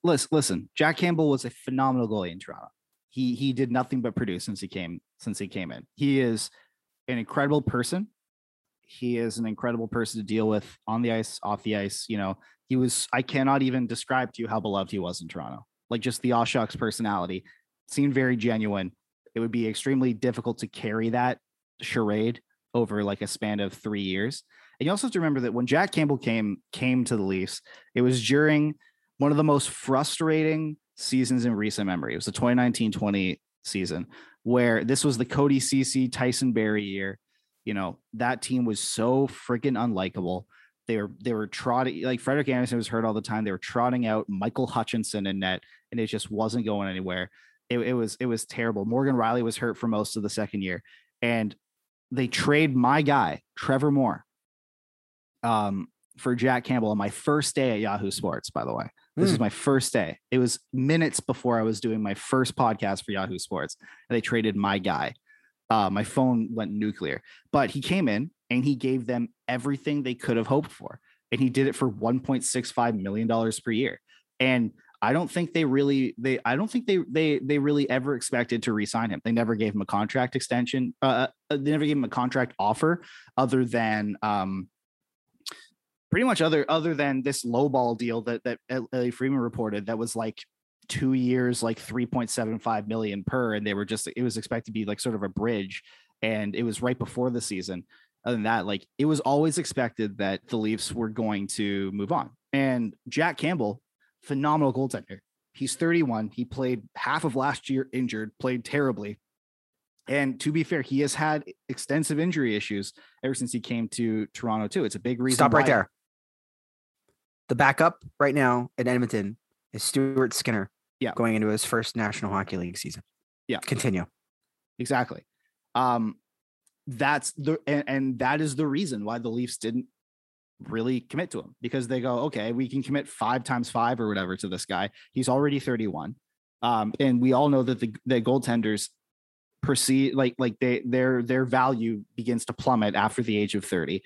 Speaker 1: listen, listen, Jack Campbell was a phenomenal goalie in Toronto. He he did nothing but produce since he came since he came in. He is an incredible person. He is an incredible person to deal with on the ice, off the ice. You know, he was. I cannot even describe to you how beloved he was in Toronto. Like just the Oshucks personality seemed very genuine. It would be extremely difficult to carry that charade over like a span of three years. And you also have to remember that when Jack Campbell came came to the Leafs, it was during one of the most frustrating seasons in recent memory. It was the 2019-20 season where this was the Cody Ceci Tyson Barrie year. You know, that team was so freaking unlikable. They were they were trotting like Frederik Andersen was hurt all the time. They were trotting out Michael Hutchinson in net, and it just wasn't going anywhere. It, it was it was terrible. Morgan Rielly was hurt for most of the second year, and they trade my guy Trevor Moore um, for Jack Campbell on my first day at Yahoo Sports. By the way, this is my first day. It was minutes before I was doing my first podcast for Yahoo Sports, and they traded my guy. Uh, my phone went nuclear, but he came in and he gave them everything they could have hoped for, and he did it for 1.65 million dollars per year. And I don't think they really they I don't think they they they really ever expected to re-sign him. They never gave him a contract extension. Uh, uh, they never gave him a contract offer other than um pretty much other other than this lowball deal that that Elliotte Friedman reported that was like two years, like 3.75 million per, and they were just it was expected to be like sort of a bridge, and it was right before the season. Other than that, like it was always expected that the Leafs were going to move on. And Jack Campbell, phenomenal goaltender. He's 31. He played half of last year injured, played terribly. And to be fair, he has had extensive injury issues ever since he came to Toronto too. It's a big reason.
Speaker 2: Stop right there. The backup right now in Edmonton is Stuart Skinner.
Speaker 1: Yeah.
Speaker 2: Going into his first National Hockey League season.
Speaker 1: Yeah.
Speaker 2: Continue.
Speaker 1: Exactly. Um, that's the and, and that is the reason why the Leafs didn't really commit to him because they go, okay, we can commit five times five or whatever to this guy. He's already 31. Um, and we all know that the the goaltenders perceive like like they their their value begins to plummet after the age of 30.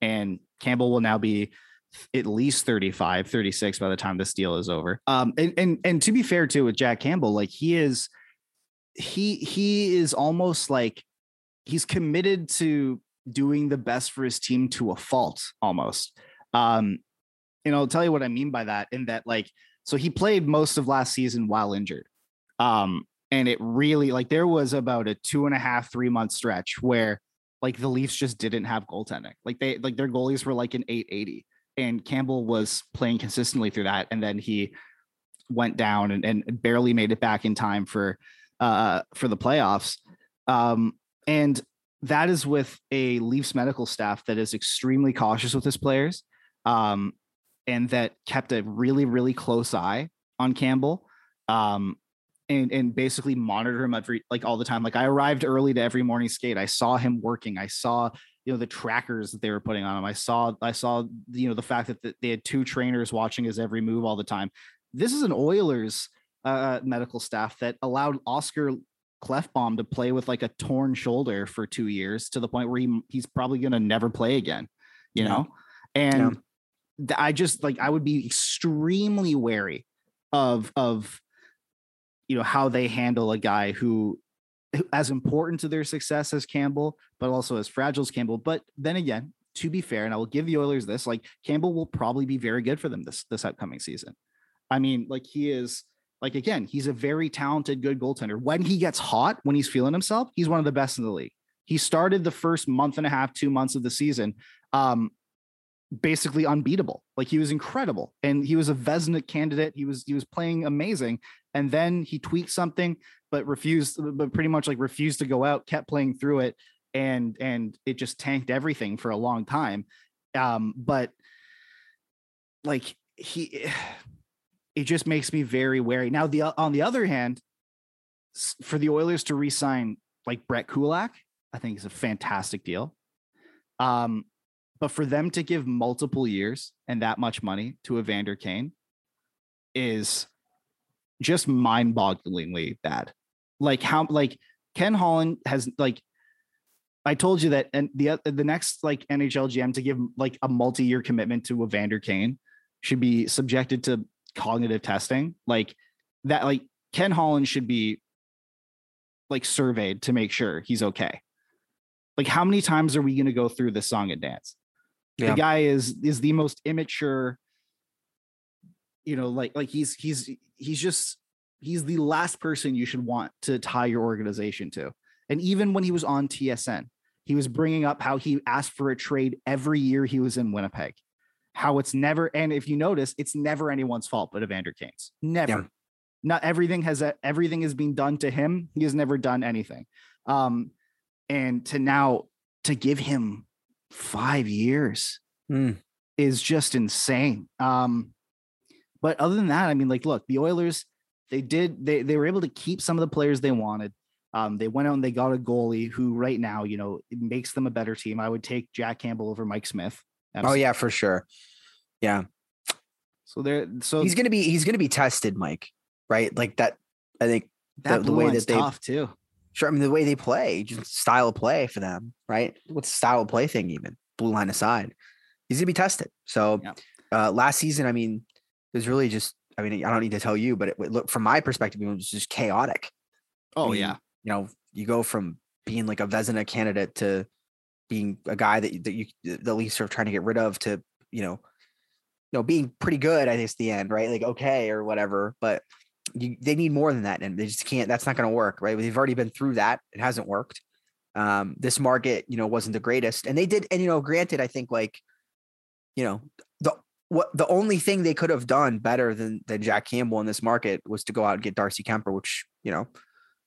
Speaker 1: And Campbell will now be at least 35, 36 by the time this deal is over. Um, and and and to be fair too with Jack Campbell, like he is he he is almost like he's committed to doing the best for his team to a fault almost. Um and i'll tell you what i mean by that in that like so he played most of last season while injured. Um and it really like there was about a two and a half three month stretch where like the leafs just didn't have goaltending. Like they like their goalies were like an 880 and campbell was playing consistently through that and then he went down and, and barely made it back in time for uh for the playoffs. Um and that is with a Leafs medical staff that is extremely cautious with his players, um, and that kept a really, really close eye on Campbell, um, and and basically monitor him every like all the time. Like I arrived early to every morning skate. I saw him working. I saw you know the trackers that they were putting on him. I saw I saw you know the fact that they had two trainers watching his every move all the time. This is an Oilers uh, medical staff that allowed Oskar Klefbom to play with like a torn shoulder for two years to the point where he he's probably gonna never play again, you
Speaker 2: Yeah.
Speaker 1: know? And th- I just like I would be extremely wary of of you know how they handle a guy who who- as important to their success as Campbell, but also as fragile as Campbell. But then again, to be fair, and I will give the Oilers this, like Campbell will probably be very good for them this this upcoming season. I mean, like he is like again, he's a very talented, good goaltender. When he gets hot, when he's feeling himself, he's one of the best in the league. He started the first month and a half, two months of the season, um, basically unbeatable. Like he was incredible, and he was a Vezina candidate. He was he was playing amazing, and then he tweaked something, but refused, but pretty much like refused to go out, kept playing through it, and and it just tanked everything for a long time. Um, but like he it just makes me very wary. Now, the on the other hand, for the Oilers to re-sign like Brett Kulak, I think is a fantastic deal. Um, but for them to give multiple years and that much money to Evander Kane is just mind-bogglingly bad. Like how like Ken Holland has like I told you that and the the next like NHL GM to give like a multi-year commitment to Evander Kane should be subjected to cognitive testing. Like that like Ken Holland should be like surveyed to make sure he's okay. Like how many times are we going to go through this song and dance?
Speaker 2: Yeah.
Speaker 1: The guy is is the most immature you know like like he's he's he's just he's the last person you should want to tie your organization to. And even when he was on TSN, he was bringing up how he asked for a trade every year he was in Winnipeg. How it's never, and if you notice, it's never anyone's fault but Evander Kane's. Never.
Speaker 2: Yeah.
Speaker 1: Not everything has everything is being done to him. He has never done anything. Um, and to now to give him five years
Speaker 2: Mm.
Speaker 1: is just insane. Um, but other than that, I mean, like, look, the Oilers, they did they they were able to keep some of the players they wanted. Um, they went out and they got a goalie who right now, you know, makes them a better team. I would take Jack Campbell over Mike Smith.
Speaker 2: Oh yeah, for sure. Yeah,
Speaker 1: So there, so
Speaker 2: he's gonna be he's gonna be tested, Mike. Right, like that. I think
Speaker 1: that
Speaker 2: the- the way that they-
Speaker 1: tough too.
Speaker 2: Sure. I mean, the way they play, just style of play for them, right? What's the style of play thing, even blue line aside? He's gonna be tested. So,
Speaker 1: Yeah.
Speaker 2: uh, last season, I mean, it was really just. I mean, I don't need to tell you, but it, look from my perspective, it was just chaotic.
Speaker 1: Oh
Speaker 2: mean,
Speaker 1: yeah,
Speaker 2: You know, you go from being like a Vezina candidate to being a guy that that you the Leafs are trying to get rid of to you know, you know, being pretty good. I guess the end, right? Like okay or whatever, but you they need more than that, and they just can't. That's not going to work, right? They've already been through that. It hasn't worked. Um, this market, you know, wasn't the greatest, and they did. And you know, granted, I think like, you know, the what the only thing they could have done better than than Jack Campbell in this market was to go out and get Darcy Kuemper, which you know,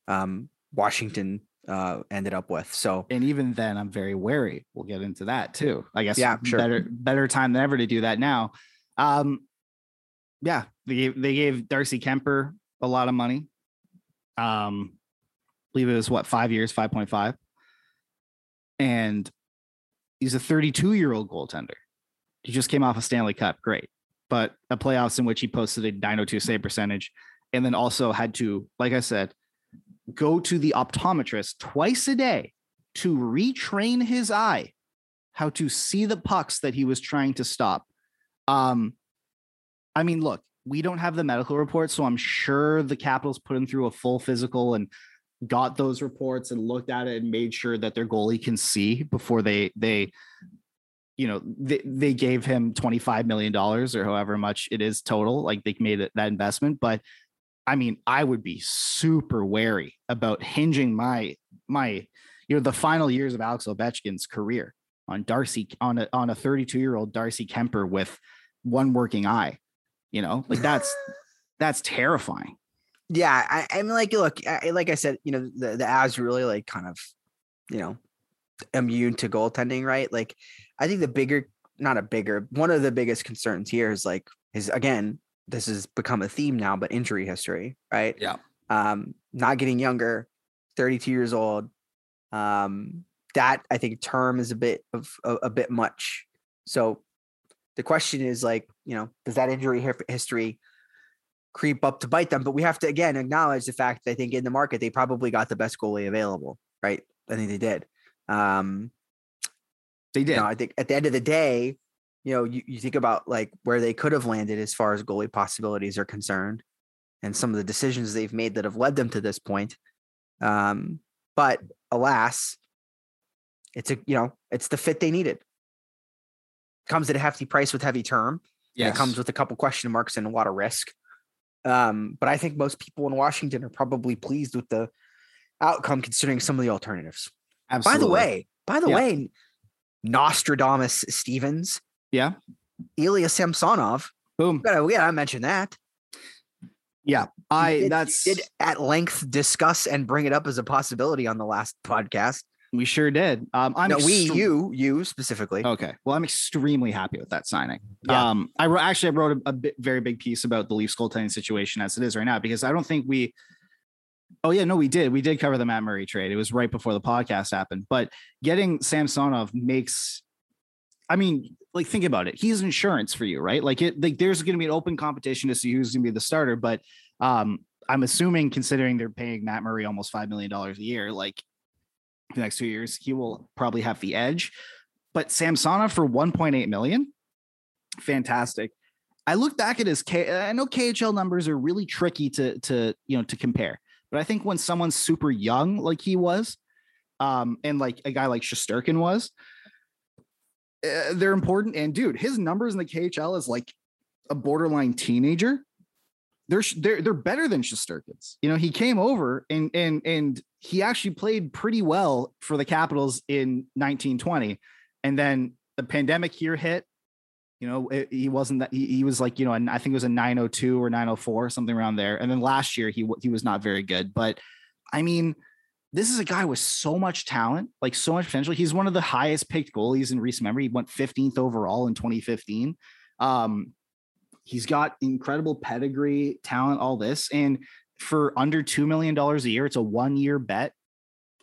Speaker 2: um, Washington uh, ended up with. So
Speaker 1: and even then, I'm very wary. We'll get into that too. I guess.
Speaker 2: Yeah, sure.
Speaker 1: Better better time than ever to do that now. Um, yeah, they gave, they gave Darcy Kuemper a lot of money. Um, I believe it was what five years, five point five, and he's a 32 year old goaltender. He just came off a Stanley Cup, great, but a playoffs in which he posted a 902 save percentage, and then also had to, like I said, go to the optometrist twice a day to retrain his eye how to see the pucks that he was trying to stop. Um, I mean, look, we don't have the medical report, so I'm sure the Capitals put him through a full physical and got those reports and looked at it and made sure that their goalie can see before they they you know they, they gave him 25 million dollars or however much it is total like they made that investment but i mean i would be super wary about hinging my my you know the final years of alex ovechkin's career on darcy on a on a 32 year old darcy kuemper with one working eye you know like that's that's terrifying
Speaker 2: yeah, I, I'm like, look, I, like I said, you know, the the Avs really like kind of, you know, immune to goaltending, right? Like, I think the bigger, not a bigger, one of the biggest concerns here is like, is again, this has become a theme now, but injury history, right?
Speaker 1: Yeah.
Speaker 2: Um, not getting younger, 32 years old. Um, that I think term is a bit of a, a bit much. So the question is like, you know, does that injury history creep up to bite them? But we have to again acknowledge the fact that I think in the market they probably got the best goalie available, right? I think they did. Um,
Speaker 1: they
Speaker 2: you
Speaker 1: did
Speaker 2: know, I think at the end of the day, you know, you, you think about like where they could have landed as far as goalie possibilities are concerned and some of the decisions they've made that have led them to this point. Um, but alas, it's a you know, it's the fit they needed. Comes at a hefty price with heavy term. and It comes with a couple question marks and a lot of risk. Um, but I think most people in Washington are probably pleased with the outcome considering some of the alternatives.
Speaker 1: Absolutely.
Speaker 2: By the way, by the
Speaker 1: Yeah.
Speaker 2: way, Nostradamus Stevens,
Speaker 1: yeah
Speaker 2: Ilya Samsonov.
Speaker 1: boom
Speaker 2: gotta, we gotta mention that.
Speaker 1: yeah i
Speaker 2: did-
Speaker 1: that's
Speaker 2: did at length discuss and bring it up as a possibility on the last podcast.
Speaker 1: we sure did um i'm
Speaker 2: no, we, you, you specifically.
Speaker 1: Okay. Well, I'm extremely happy with that signing.
Speaker 2: Yeah.
Speaker 1: Um, I wrote, actually I wrote a, a bit, very big piece about the Leafs goaltending situation as it is right now because I don't think we. Oh yeah, no, we did. We did cover the Matt Murray trade. It was right before the podcast happened. But getting Samsonov makes. I mean, like think about it. He's insurance for you, right? Like it. Like there's going to be an open competition to see who's going to be the starter. But um, I'm assuming, considering they're paying Matt Murray almost five million dollars a year, like the next two years, he will probably have the edge. But Samsonov for 1.8 million, fantastic. I look back at his K. I know KHL numbers are really tricky to to you know to compare, but I think when someone's super young like he was, um, and like a guy like Shesterkin was, uh, they're important. And dude, his numbers in the KHL is like a borderline teenager. They're they're they're better than Shesterkin's. You know, he came over and and and he actually played pretty well for the Capitals in 1920, and then the pandemic year hit. You know, it, he wasn't that he, he was like you know, and I think it was a 902 or 904 something around there. And then last year he he was not very good. But I mean, this is a guy with so much talent, like so much potential. He's one of the highest picked goalies in recent memory. He went 15th overall in 2015. Um, he's got incredible pedigree, talent, all this. And for under $2 million a year, it's a one year bet.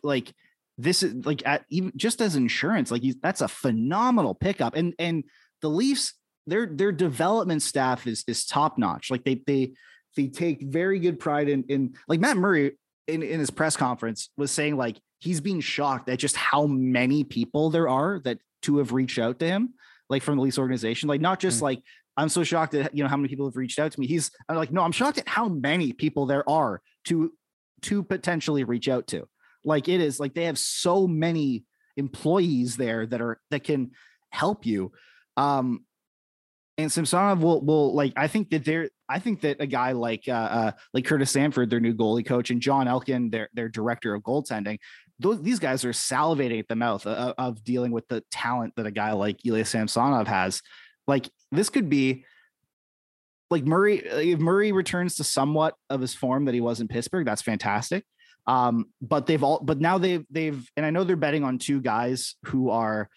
Speaker 1: Like, this is like at even just as insurance, like that's a phenomenal pickup. And and the Leafs, their their development staff is is top notch. Like they they they take very good pride in in like Matt Murray in, in his press conference was saying like he's being shocked at just how many people there are that to have reached out to him, like from the Leafs organization. Like not just
Speaker 2: Mm.
Speaker 1: like I'm so shocked at you know how many people have reached out to me. He's I'm like, no, I'm shocked at how many people there are to to potentially reach out to. Like it is like they have so many employees there that are that can help you. Um and Samsonov will will like I think that they're I think that a guy like uh, uh like Curtis Sanford, their new goalie coach, and Jon Elkin, their their director of goaltending, those these guys are salivating at the mouth of, of dealing with the talent that a guy like Ilya Samsonov has. Like this could be like Murray if Murray returns to somewhat of his form that he was in Pittsburgh, that's fantastic. Um, but they've all but now they've they've and I know they're betting on two guys who are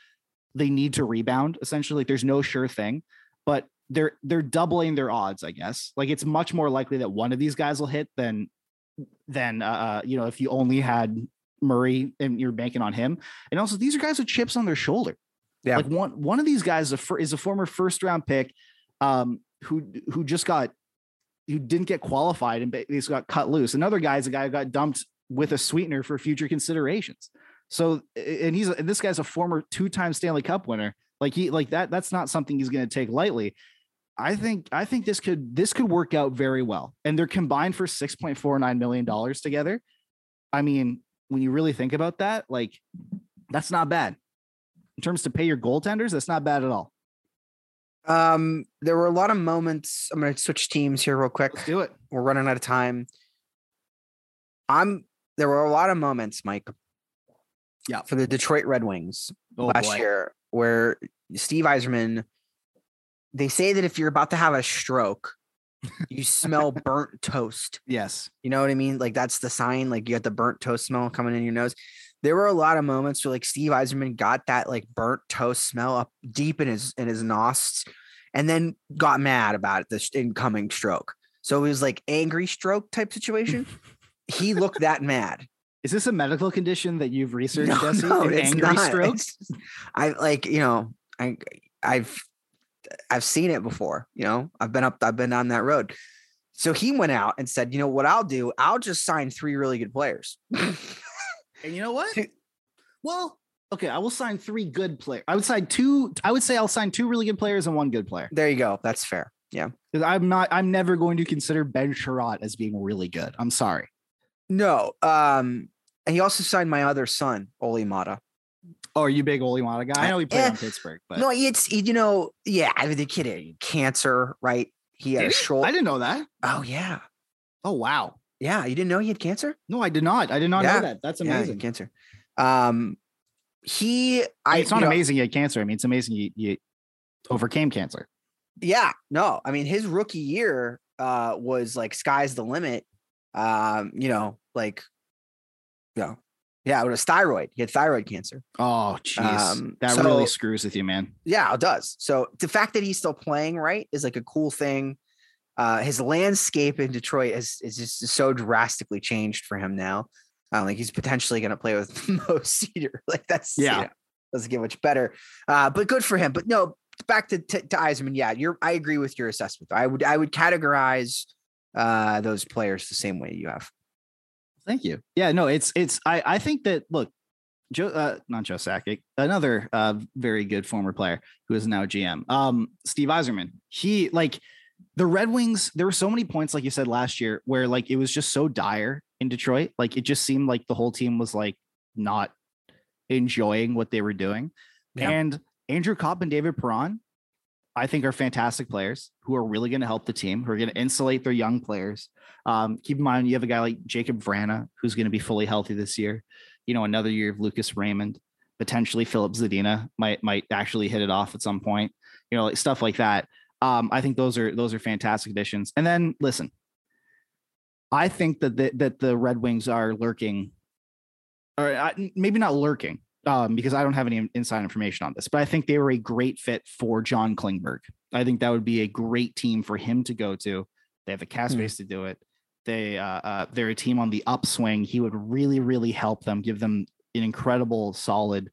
Speaker 1: they need to rebound essentially. Like there's no sure thing, but they're they're doubling their odds, I guess. Like it's much more likely that one of these guys will hit than than uh you know if you only had Murray and you're banking on him. And also these are guys with chips on their shoulder.
Speaker 2: Yeah.
Speaker 1: Like one one of these guys is a, is a former first round pick um who who just got who didn't get qualified and he's got cut loose. Another guy is a guy who got dumped with a sweetener for future considerations. So and he's and this guy's a former two-time Stanley Cup winner. Like he like that that's not something he's going to take lightly. I think I think this could this could work out very well. And they're combined for 6.49 million dollars together. I mean, when you really think about that, like that's not bad. In terms to pay your goaltenders, that's not bad at all.
Speaker 2: Um, there were a lot of moments. I'm going to switch teams here real quick.
Speaker 1: Let's do it.
Speaker 2: We're running out of time. I'm. There were a lot of moments, Mike.
Speaker 1: Yeah.
Speaker 2: For the Detroit Red Wings
Speaker 1: Oh
Speaker 2: last
Speaker 1: boy.
Speaker 2: year, where Steve Yzerman, they say that if you're about to have a stroke, you smell burnt toast.
Speaker 1: Yes.
Speaker 2: You know what I mean? Like that's the sign. Like you got the burnt toast smell coming in your nose. There were a lot of moments where like Steve Yzerman got that like burnt toast smell up deep in his in his nostrils, and then got mad about it, this incoming stroke. So it was like angry stroke type situation. he looked that mad.
Speaker 1: Is this a medical condition that you've researched,
Speaker 2: No,
Speaker 1: Jesse?
Speaker 2: no,
Speaker 1: An
Speaker 2: it's
Speaker 1: angry
Speaker 2: not.
Speaker 1: stroke?
Speaker 2: It's I like you know I I've I've seen it before. You know I've been up I've been on that road. So he went out and said, you know what I'll do? I'll just sign three really good players.
Speaker 1: And you know what? Well, okay, I will sign three good players. I would sign two. I would say I'll sign two really good players and one good player.
Speaker 2: there you go. That's fair. Yeah.
Speaker 1: I'm not. I'm never going to consider Ben Chiarot as being really good. I'm sorry.
Speaker 2: No. Um, and he also signed my other son, Olli Maatta.
Speaker 1: Oh, are you big Olli Maatta guy? I know he played
Speaker 2: Eh,
Speaker 1: in Pittsburgh, but
Speaker 2: No, it's you know, yeah. I mean, the kid had cancer, right? He had
Speaker 1: Did
Speaker 2: a
Speaker 1: he?
Speaker 2: shoulder.
Speaker 1: I didn't know that.
Speaker 2: Oh yeah,
Speaker 1: Oh wow.
Speaker 2: yeah. You didn't know he had cancer?
Speaker 1: No, I did not. I did not
Speaker 2: Yeah.
Speaker 1: know that. That's
Speaker 2: Yeah,
Speaker 1: amazing.
Speaker 2: cancer. Um, he. I.
Speaker 1: it's not
Speaker 2: you know,
Speaker 1: amazing you had cancer. I mean, it's amazing you, you overcame cancer.
Speaker 2: Yeah. No, I mean his rookie year uh was like sky's the limit. Um, you know, like, yeah, yeah. It was thyroid. He had thyroid cancer.
Speaker 1: Oh, jeez.
Speaker 2: Um,
Speaker 1: that
Speaker 2: so-
Speaker 1: really screws with you, man.
Speaker 2: Yeah, it does. So the fact that he's still playing right is like a cool thing. Uh, his landscape in Detroit is is just so drastically changed for him now. Uh, like he's potentially going to play with Mo Seider. Like that's you
Speaker 1: Yeah.
Speaker 2: know, doesn't get much better. Uh, but good for him. But no, back to to, to Yzerman. Yeah, you're. I agree with your assessment. I would I would categorize uh, those players the same way you have.
Speaker 1: Thank you. Yeah, no, it's it's I I think that look, Joe uh not Joe Sakic, another uh very good former player who is now GM. Um Steve Yzerman. He like the Red Wings, there were so many points, like you said last year, where like it was just so dire in Detroit. Like it just seemed like the whole team was like not enjoying what they were doing.
Speaker 2: Yeah.
Speaker 1: And Andrew Copp and David Perron, I think are fantastic players who are really going to help the team, who are going to insulate their young players. Um, keep in mind, you have a guy like Jakub Vrana, who's going to be fully healthy this year. You know, another year of Lucas Raymond, potentially Filip Zadina might might actually hit it off at some point. You know, like stuff like that. Um, I think those are those are fantastic additions. And then listen, I think that the, that the Red Wings are lurking, or uh, maybe not lurking, um, because I don't have any inside information on this, but I think they were a great fit for John Klingberg. I think that would be a great team for him to go to. They have the cast
Speaker 2: Hmm.
Speaker 1: space to do it. They uh, uh, they're a team on the upswing. He would really, really help them, give them an incredible, solid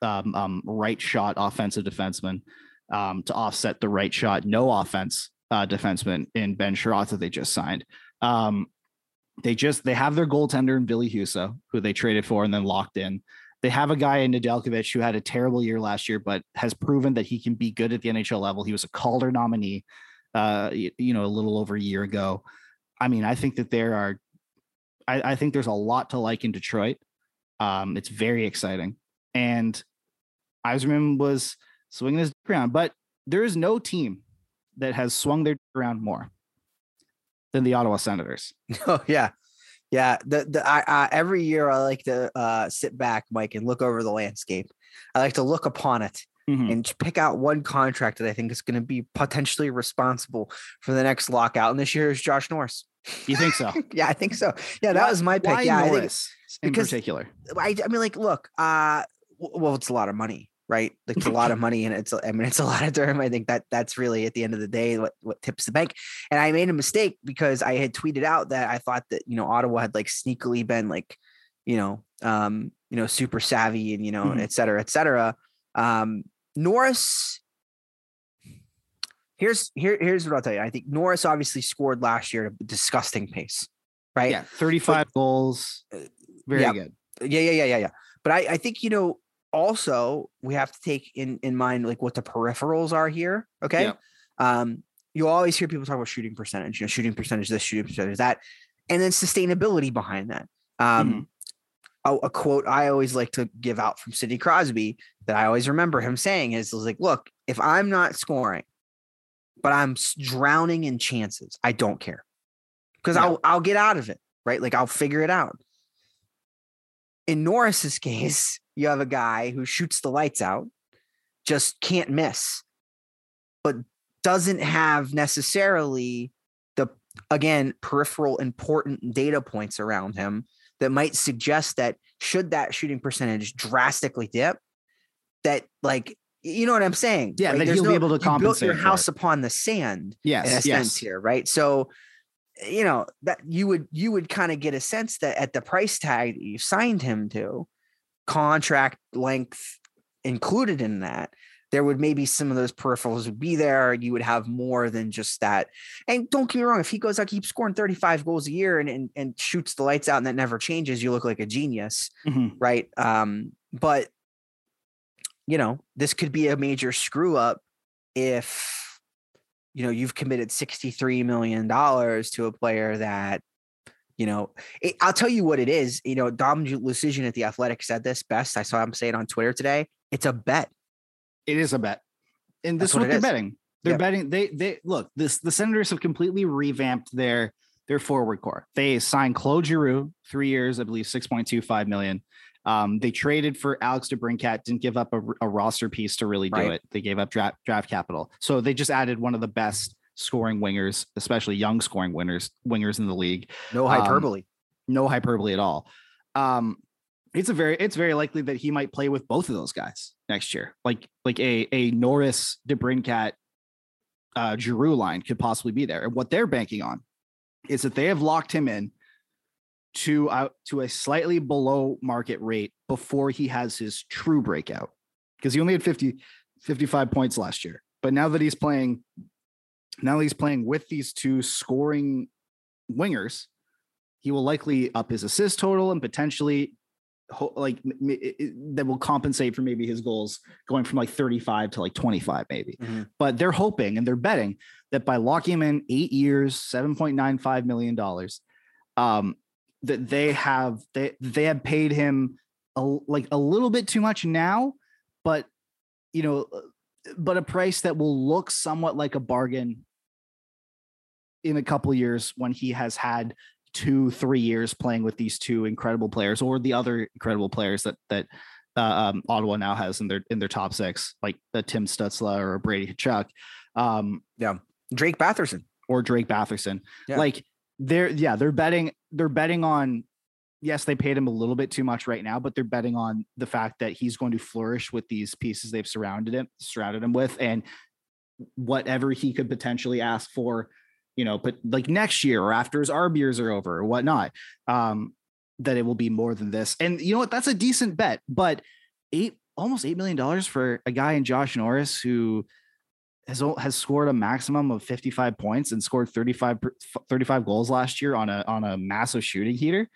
Speaker 1: um, um, right shot offensive defenseman um, to offset the right shot, no offense uh, defenseman in Ben Chiarot that they just signed. Um, they just they have their goaltender in Ville Husso, who they traded for and then locked in. They have a guy in Nedeljkovic who had a terrible year last year, but has proven that he can be good at the NHL level. He was a Calder nominee, uh, you, know, a little over a year ago. I mean, I think that there are, I, I think there's a lot to like in Detroit. Um, it's very exciting, and Yzerman was swinging his around, but there is no team that has swung their around more than the Ottawa Senators.
Speaker 2: Oh yeah, yeah. The the I, I every year I like to uh, sit back, Mike, and look over the landscape. I like to look upon it
Speaker 1: Mhm.
Speaker 2: and pick out one contract that I think is going to be potentially responsible for the next lockout. And this year is Josh Norris.
Speaker 1: You think so?
Speaker 2: yeah, I think so. Yeah, that
Speaker 1: Why-
Speaker 2: was my pick. yeah, I think
Speaker 1: Norris in particular.
Speaker 2: I, I mean, like, look, uh, well, it's a lot of money, right? Like, it's a lot of money, and it's, I mean, it's a lot of term. I think that that's really at the end of the day what what tips the bank. And I made a mistake because I had tweeted out that I thought that you know Ottawa had like sneakily been like, you know, um, you know, super savvy and you know,
Speaker 1: Mhm.
Speaker 2: et cetera, et cetera. Um, Norris. Here's here here's what I'll tell you. I think Norris obviously scored last year at a disgusting pace, right?
Speaker 1: Yeah, 35 goals. Very
Speaker 2: yeah.
Speaker 1: good.
Speaker 2: yeah yeah yeah yeah yeah but i i think you know also we have to take in in mind like what the peripherals are here okay?
Speaker 1: Yeah.
Speaker 2: um you always hear people talk about shooting percentage you know shooting percentage this shooting percentage that and then sustainability behind that. Um a, a quote i always like to give out from sidney crosby that i always remember him saying is, is like look if i'm not scoring but i'm drowning in chances i don't care. Because
Speaker 1: Yeah.
Speaker 2: i'll i'll get out of it right? Like i'll figure it out. In Norris's case, you have a guy who shoots the lights out, just can't miss, but doesn't have necessarily the again peripheral important data points around him that might suggest that should that shooting percentage drastically dip, that like you know what I'm saying?
Speaker 1: Yeah,
Speaker 2: Like,
Speaker 1: that he'll be able to
Speaker 2: you built your house
Speaker 1: it.
Speaker 2: upon the sand
Speaker 1: Yes.
Speaker 2: in a
Speaker 1: yes.
Speaker 2: sense here, right? So, you know that you would you would kind of get a sense that at the price tag that you signed him to, contract length included in that, there would maybe some of those peripherals would be there. You would have more than just that. And don't get me wrong, if he goes out, keeps scoring 35 goals a year and, and and shoots the lights out and that never changes, you look like a genius
Speaker 1: Mhm.
Speaker 2: right? Um, but you know, this could be a major screw up if you know you've committed $63 million to a player that you know it, i'll tell you what it is you know dom luszczyszyn at the athletic said this best i saw him say it on twitter today it's a bet
Speaker 1: It is a bet. And this
Speaker 2: That's
Speaker 1: is what
Speaker 2: what
Speaker 1: they're
Speaker 2: is.
Speaker 1: betting. They're
Speaker 2: Yep.
Speaker 1: betting. They they look, this the Senators have completely revamped their their forward core. They signed Claude Giroux, three years, I believe, 6.25 million. Um, they traded for Alex DeBrincat, didn't give up a, a roster piece to really do
Speaker 2: Right.
Speaker 1: it. They gave up draft draft capital. So they just added one of the best scoring wingers, especially young scoring winners, wingers in the league.
Speaker 2: no
Speaker 1: Um,
Speaker 2: hyperbole
Speaker 1: no hyperbole at all. Um, it's a very it's very likely that he might play with both of those guys next year. Like like a a Norris DeBrincat uh Giroux line could possibly be there. And what they're banking on is that they have locked him in to out to a slightly below market rate before he has his true breakout. Because he only had 50 55 points last year. But now that he's playing now that he's playing with these two scoring wingers, he will likely up his assist total and potentially like m- m- it- it- that will compensate for maybe his goals going from like 35 to like 25 maybe.
Speaker 2: Mhm.
Speaker 1: But they're hoping and they're betting that by locking him in 8 years, 7.95 million dollars um that they have they they have paid him a, like a little bit too much now, but you know, but a price that will look somewhat like a bargain in a couple years when he has had two, three years playing with these two incredible players or the other incredible players that that uh, um, Ottawa now has in their in their top six, like a Tim Stützle or a Brady Tkachuk, um, yeah,
Speaker 2: Drake Batherson.
Speaker 1: or Drake Batherson.
Speaker 2: Yeah.
Speaker 1: Like they're yeah, they're betting they're betting on yes, they paid him a little bit too much right now, but they're betting on the fact that he's going to flourish with these pieces they've surrounded him surrounded him with and whatever he could potentially ask for, you know, but like next year or after his ARB are over or whatnot, um, that it will be more than this. And you know what? That's a decent bet, but eight almost eight million dollars for a guy in Josh Norris who has has scored a maximum of 55 points and scored 35 35 goals last year on a on a massive shooting heater.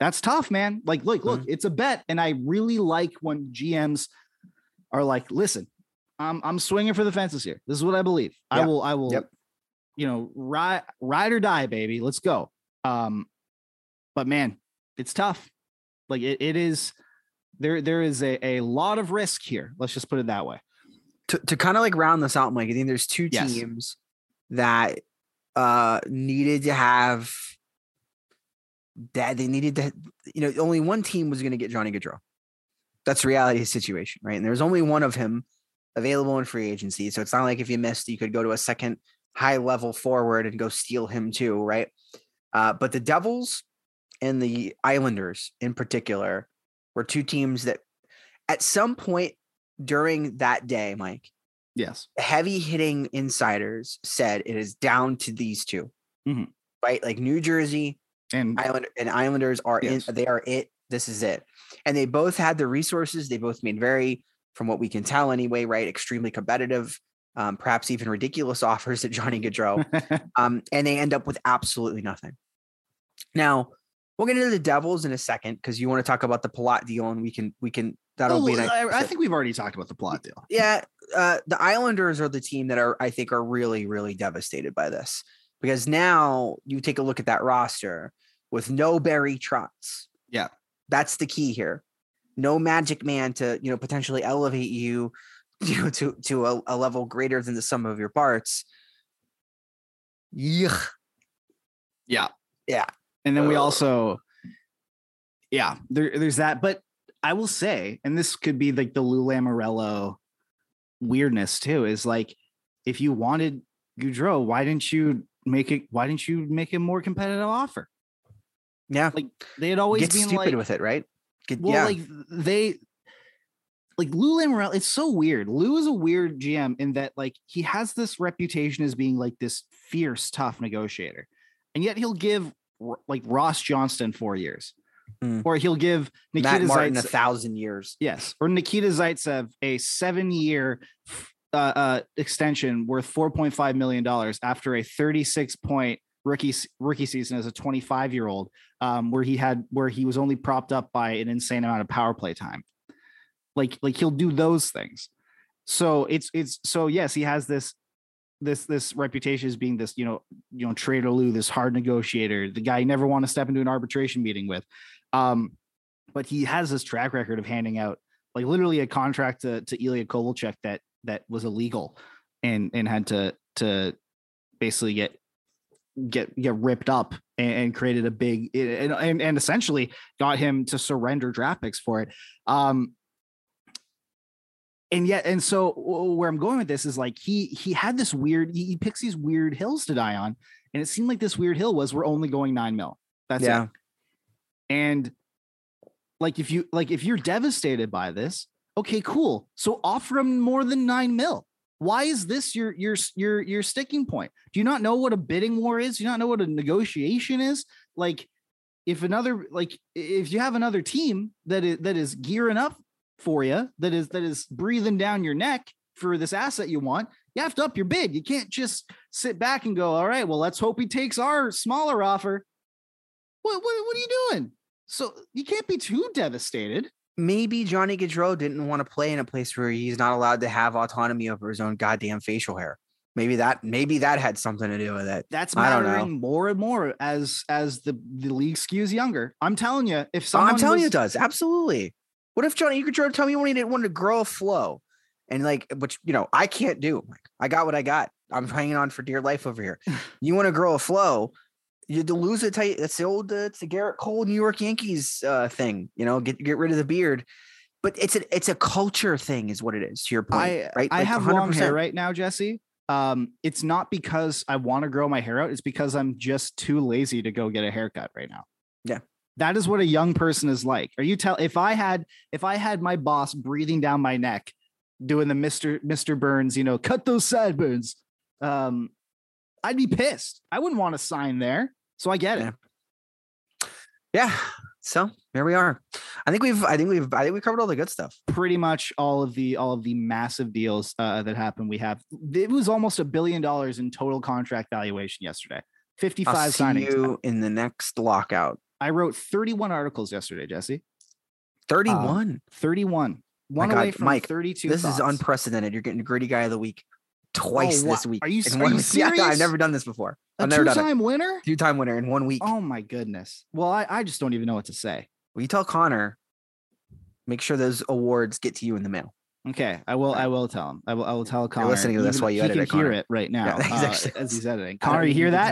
Speaker 1: That's tough, man. Like, look, look, it's a bet, and I really like when GMs are like, "Listen, I'm I'm swinging for the fences here. This is what I believe. I will, I will,
Speaker 2: Yep.
Speaker 1: you know, ride ride or die, baby. Let's go." Um, but man, it's tough. Like it, it is. There, there is a, a lot of risk here. Let's just put it that way.
Speaker 2: to, to kind of like round this out, Mike, I think there's two
Speaker 1: Yes.
Speaker 2: teams that uh needed to have that they needed to, you know, only one team was going to get Johnny Gaudreau. That's the reality of the situation, right? And there's only one of him available in free agency. So it's not like if you missed, you could go to a second high level forward and go steal him too, right? Uh, but the Devils and the Islanders in particular were two teams that at some point during that day, Mike,
Speaker 1: Yes.
Speaker 2: heavy hitting insiders said it is down to these 2
Speaker 1: Mhm.
Speaker 2: right? Like New Jersey
Speaker 1: And
Speaker 2: Island and Islanders are
Speaker 1: Yes.
Speaker 2: in, they are it. This is it. And they both had the resources. They both made very, from what we can tell anyway, right? Extremely competitive, um, perhaps even ridiculous offers at Johnny Gaudreau. um, and they end up with absolutely nothing. Now, we'll get into the Devils in a second because you want to talk about the Palat deal, and we can we can that'll
Speaker 1: Oh,
Speaker 2: be. Nice.
Speaker 1: I, I think we've already talked about the Palat deal.
Speaker 2: Yeah, uh, the Islanders are the team that are I think are really really devastated by this because now you take a look at that roster with no Barry Trotz.
Speaker 1: Yeah.
Speaker 2: that's the key here. No Magic Man to you know potentially elevate you, you know to to a, a level greater than the sum of your parts. Yuck.
Speaker 1: Yeah.
Speaker 2: Yeah.
Speaker 1: And then we also, yeah, there, there's that. But I will say, and this could be like the Lou Lamoriello weirdness too, is like if you wanted Goudreau, why didn't you make it? Why didn't you make a more competitive offer?
Speaker 2: Yeah,
Speaker 1: Like they had always
Speaker 2: get
Speaker 1: been
Speaker 2: stupid
Speaker 1: like,
Speaker 2: with it, right? Get,
Speaker 1: Well,
Speaker 2: yeah,
Speaker 1: like they like Lou Lamoriello, it's so weird. Lou is a weird GM in that like he has this reputation as being like this fierce, tough negotiator. And yet he'll give like Ross Johnston four years.
Speaker 2: Mm.
Speaker 1: Or he'll give
Speaker 2: Matt
Speaker 1: Nikita
Speaker 2: Martin a thousand years.
Speaker 1: yes, or Nikita Zaitsev a seven-year uh, uh, extension worth 4.5 million dollars after a 36 point rookie rookie season as a 25 year old um, where he had where he was only propped up by an insane amount of power play time. Like like he'll do those things. So it's it's so yes he has this this this reputation as being this you know you know trader lou this hard negotiator the guy you never want to step into an arbitration meeting with. Um but he has this track record of handing out like literally a contract to to Ilya Kovalchuk that that was illegal and and had to to basically get get get ripped up and, and created a big and, and and essentially got him to surrender draft picks for it. Um and yet and so where i'm going with this is like he he had this weird he, he picks these weird hills to die on and it seemed like this weird hill was we're only going nine mil. That's
Speaker 2: Yeah.
Speaker 1: it and like if you like if you're devastated by this okay cool so offer him more than nine mil why is this your your your your sticking point do you not know what a bidding war is do you not know what a negotiation is like if another like if you have another team that is that is gearing up for you that is that is breathing down your neck for this asset you want You have to up your bid. You can't just sit back and go, all right, well, let's hope he takes our smaller offer. What what, what are you doing? So you can't be too devastated.
Speaker 2: Maybe Johnny Gaudreau didn't want to play in a place where he's not allowed to have autonomy over his own goddamn facial hair. Maybe that maybe that had something to do with it.
Speaker 1: That's
Speaker 2: I don't know.
Speaker 1: mattering more and more as as the the league skews younger. I'm telling you, if
Speaker 2: Oh,
Speaker 1: someone
Speaker 2: I'm telling you, it does absolutely. What if Johnny Gaudreau tell me when he didn't want to grow a flow, and like, which you know I can't do. I got what I got. I'm hanging on for dear life over here. you want to grow a flow, you lose it. Tight. That's the old. Uh, it's the Gerrit Cole New York Yankees uh, thing. You know, get get rid of the beard. But it's a it's a culture thing, is what it is. To your point,
Speaker 1: I
Speaker 2: right?
Speaker 1: I
Speaker 2: Like,
Speaker 1: have long hair right now, Jesse. Um, it's not because I want to grow my hair out. It's because I'm just too lazy to go get a haircut right now.
Speaker 2: Yeah.
Speaker 1: That is what a young person is like. Are you tell if I had if I had my boss breathing down my neck, doing the Mr. Mr. Burns, you know, cut those sideburns. Um, I'd be pissed. I wouldn't want to sign there. So I get it.
Speaker 2: Yeah. So here we are. I think we've I think we've I think we covered all the good stuff.
Speaker 1: pretty much all of the all of the massive deals uh, that happened. We have it was almost a billion dollars in total contract valuation yesterday. 55
Speaker 2: I'll see
Speaker 1: signings.
Speaker 2: you in the next lockout.
Speaker 1: I wrote 31 articles yesterday, Jesse.
Speaker 2: 31.
Speaker 1: 31. One away from
Speaker 2: Mike,
Speaker 1: 32.
Speaker 2: this
Speaker 1: thoughts.
Speaker 2: is unprecedented. You're getting a gritty guy of the week twice
Speaker 1: what?
Speaker 2: this week.
Speaker 1: Are you-
Speaker 2: in
Speaker 1: are
Speaker 2: one
Speaker 1: you
Speaker 2: week. Yeah, I've never done this before.
Speaker 1: A
Speaker 2: I've never done it.
Speaker 1: two-time winner?
Speaker 2: Two time winner in one week.
Speaker 1: Oh my goodness. Well, I, I just don't even know what to say.
Speaker 2: Well, you tell Connor? Make sure those awards get to you in the mail.
Speaker 1: Okay, I will. I will tell him. I will. I will tell Connor.
Speaker 2: listening to this while you
Speaker 1: he
Speaker 2: edit
Speaker 1: can
Speaker 2: it,
Speaker 1: hear it right now
Speaker 2: Yeah, he's
Speaker 1: uh, as he's editing. Connor, you hear that?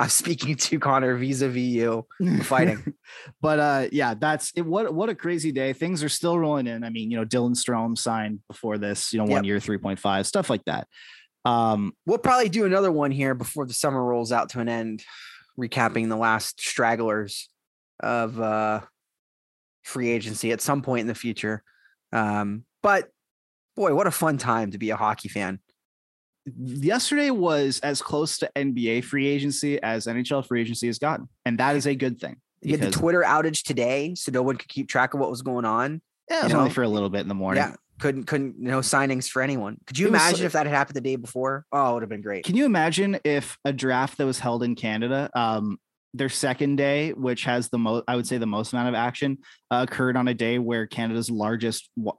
Speaker 2: I'm speaking to Connor vis-a-vis you. fighting.
Speaker 1: but uh yeah, that's it. What what a crazy day. Things are still rolling in. I mean, you know, Dylan Strome signed before this, you know, one
Speaker 2: Yep.
Speaker 1: year, 3.5, stuff like that. Um,
Speaker 2: We'll probably do another one here before the summer rolls out to an end, recapping the last stragglers of uh free agency at some point in the future. Um, but boy, what a fun time to be a hockey fan.
Speaker 1: Yesterday was as close to NBA free agency as NHL free agency has gotten, and that is a good thing.
Speaker 2: You had the Twitter outage today, so no one could keep track of what was going on.
Speaker 1: Yeah, it
Speaker 2: you
Speaker 1: was only for a little bit in the morning.
Speaker 2: Yeah, couldn't couldn't no signings for anyone. Could you
Speaker 1: It was-
Speaker 2: imagine if that had happened the day before? Oh, it would have been great.
Speaker 1: Can you imagine if a draft that was held in Canada, um, their second day, which has the most, I would say the most amount of action, uh, occurred on a day where Canada's largest wi-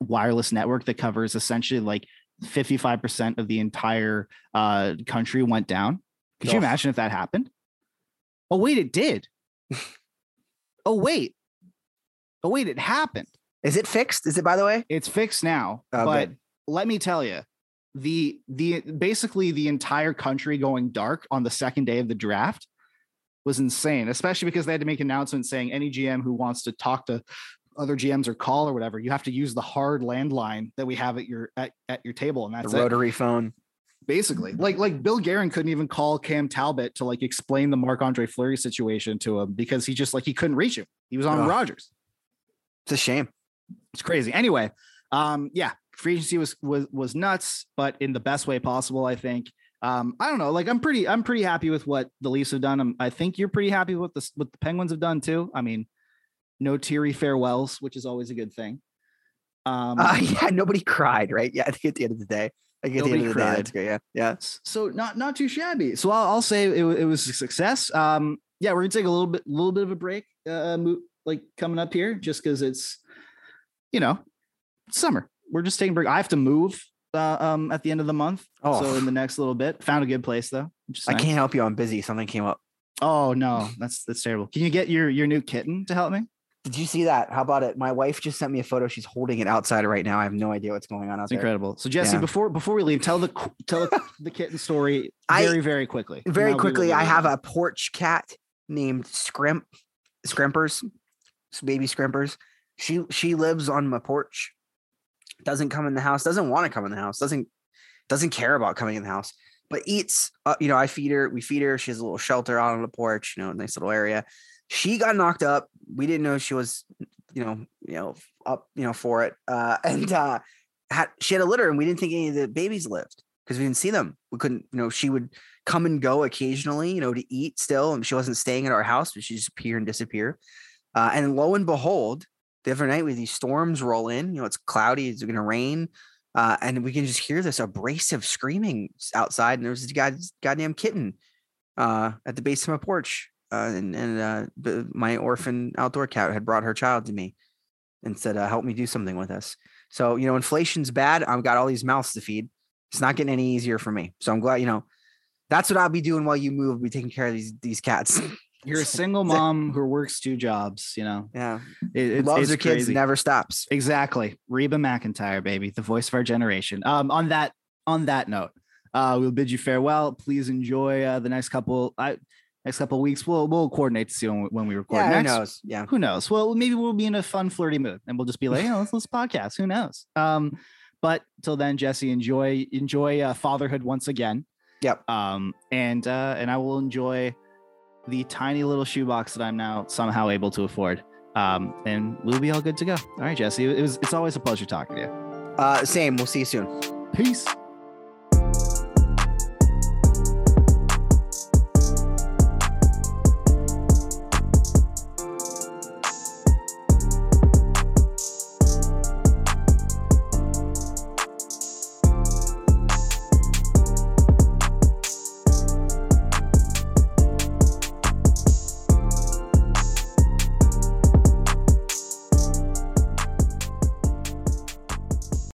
Speaker 1: wireless network that covers essentially like 55% of the entire uh, country went down? Could you imagine if that happened? Oh, wait, it did. oh, wait. Oh, wait, it happened.
Speaker 2: Is it fixed? Is it by the way?
Speaker 1: It's fixed now,
Speaker 2: Oh,
Speaker 1: but
Speaker 2: good.
Speaker 1: let me tell you, the the basically the entire country going dark on the second day of the draft was insane, especially because they had to make announcements saying any GM who wants to talk to other GMs or call or whatever, you have to use the hard landline that we have at your at, at your table, and that's
Speaker 2: the
Speaker 1: it.
Speaker 2: rotary phone.
Speaker 1: Basically, like like Bill Guerin couldn't even call Cam Talbot to like explain the Marc Andre Fleury situation to him because he just like he couldn't reach him. He was on
Speaker 2: Ugh.
Speaker 1: Rogers.
Speaker 2: It's a shame.
Speaker 1: It's crazy. Anyway, um, yeah, free agency was was was nuts, but in the best way possible, I think. Um, I don't know. Like, I'm pretty, I'm pretty happy with what the Leafs have done. I'm, I think you're pretty happy with the what the Penguins have done too. I mean, no teary farewells, which is always a good thing. Um,
Speaker 2: Uh, yeah, nobody cried, right? Yeah, I think at the end of the day, I think at the end of the day,
Speaker 1: cried.
Speaker 2: that's great. Yeah, yeah.
Speaker 1: so not not too shabby. So I'll, I'll say it, it was a success. Um, yeah, we're gonna take a little bit, little bit of a break, uh, like coming up here, just because it's, you know, summer. We're just taking a break. I have to move uh, um at the end of the month.
Speaker 2: Oh.
Speaker 1: so in the next little bit, found a good place though.
Speaker 2: I
Speaker 1: nice.
Speaker 2: can't help you. I'm busy. Something came up.
Speaker 1: Oh no, that's that's terrible. Can you get your your new kitten to help me?
Speaker 2: Did you see that? How about it? My wife just sent me a photo. She's holding it outside right now. I have no idea what's going on out
Speaker 1: It's
Speaker 2: there.
Speaker 1: incredible. So Jesse,
Speaker 2: Yeah.
Speaker 1: before before we leave, tell the tell the, kitten story
Speaker 2: I-
Speaker 1: very very quickly.
Speaker 2: Very quickly, I have a porch cat named Scrimp, Scrimpers, baby Scrimpers. She she lives on my porch. Doesn't come in the house. Doesn't want to come in the house. Doesn't doesn't care about coming in the house. But eats. Uh, you know, I feed her. We feed her. She has a little shelter out on the porch. You know, nice little area. She got knocked up. We didn't know she was, you know, you know, up, you know, for it. Uh, and uh, had she had a litter, and we didn't think any of the babies lived because we didn't see them. We couldn't, you know, she would come and go occasionally, you know, to eat still. And she wasn't staying at our house, but she just appear and disappear. Uh, and lo and behold, the other night with these storms roll in, you know, it's cloudy, it's going to rain. Uh, and we can just hear this abrasive screaming outside, and there was this god, goddamn kitten uh, at the base of my porch. Uh, and and uh, b- my orphan outdoor cat had brought her child to me and said, uh, "Help me do something with this." So you know, inflation's bad. I've got all these mouths to feed. It's not getting any easier for me. So I'm glad you know. That's what I'll be doing while you move. I'll be taking care of these these cats.
Speaker 1: You're a single mom who works two jobs. You know,
Speaker 2: yeah,
Speaker 1: it, it's,
Speaker 2: loves
Speaker 1: it's
Speaker 2: her kids,
Speaker 1: crazy.
Speaker 2: never stops.
Speaker 1: Exactly. Reba McEntire, baby, the voice of our generation. Um, on that on that note, uh, we'll bid you farewell. Please enjoy uh, the next couple I, next couple weeks. We'll we'll coordinate to see when, we- when we record
Speaker 2: Yeah, who knows? Yeah.
Speaker 1: Who knows? Well, maybe we'll be in a fun, flirty mood, and we'll just be like, "Yeah, let's let's podcast." Who knows? Um, but till then, Jesse, enjoy enjoy uh, fatherhood once again.
Speaker 2: Yep.
Speaker 1: Um, and uh, and I will enjoy the tiny little shoebox that I'm now somehow able to afford. Um, and we'll be all good to go. All right, Jesse. It was it's always a pleasure talking to you.
Speaker 2: Uh, same. We'll see you soon.
Speaker 1: Peace.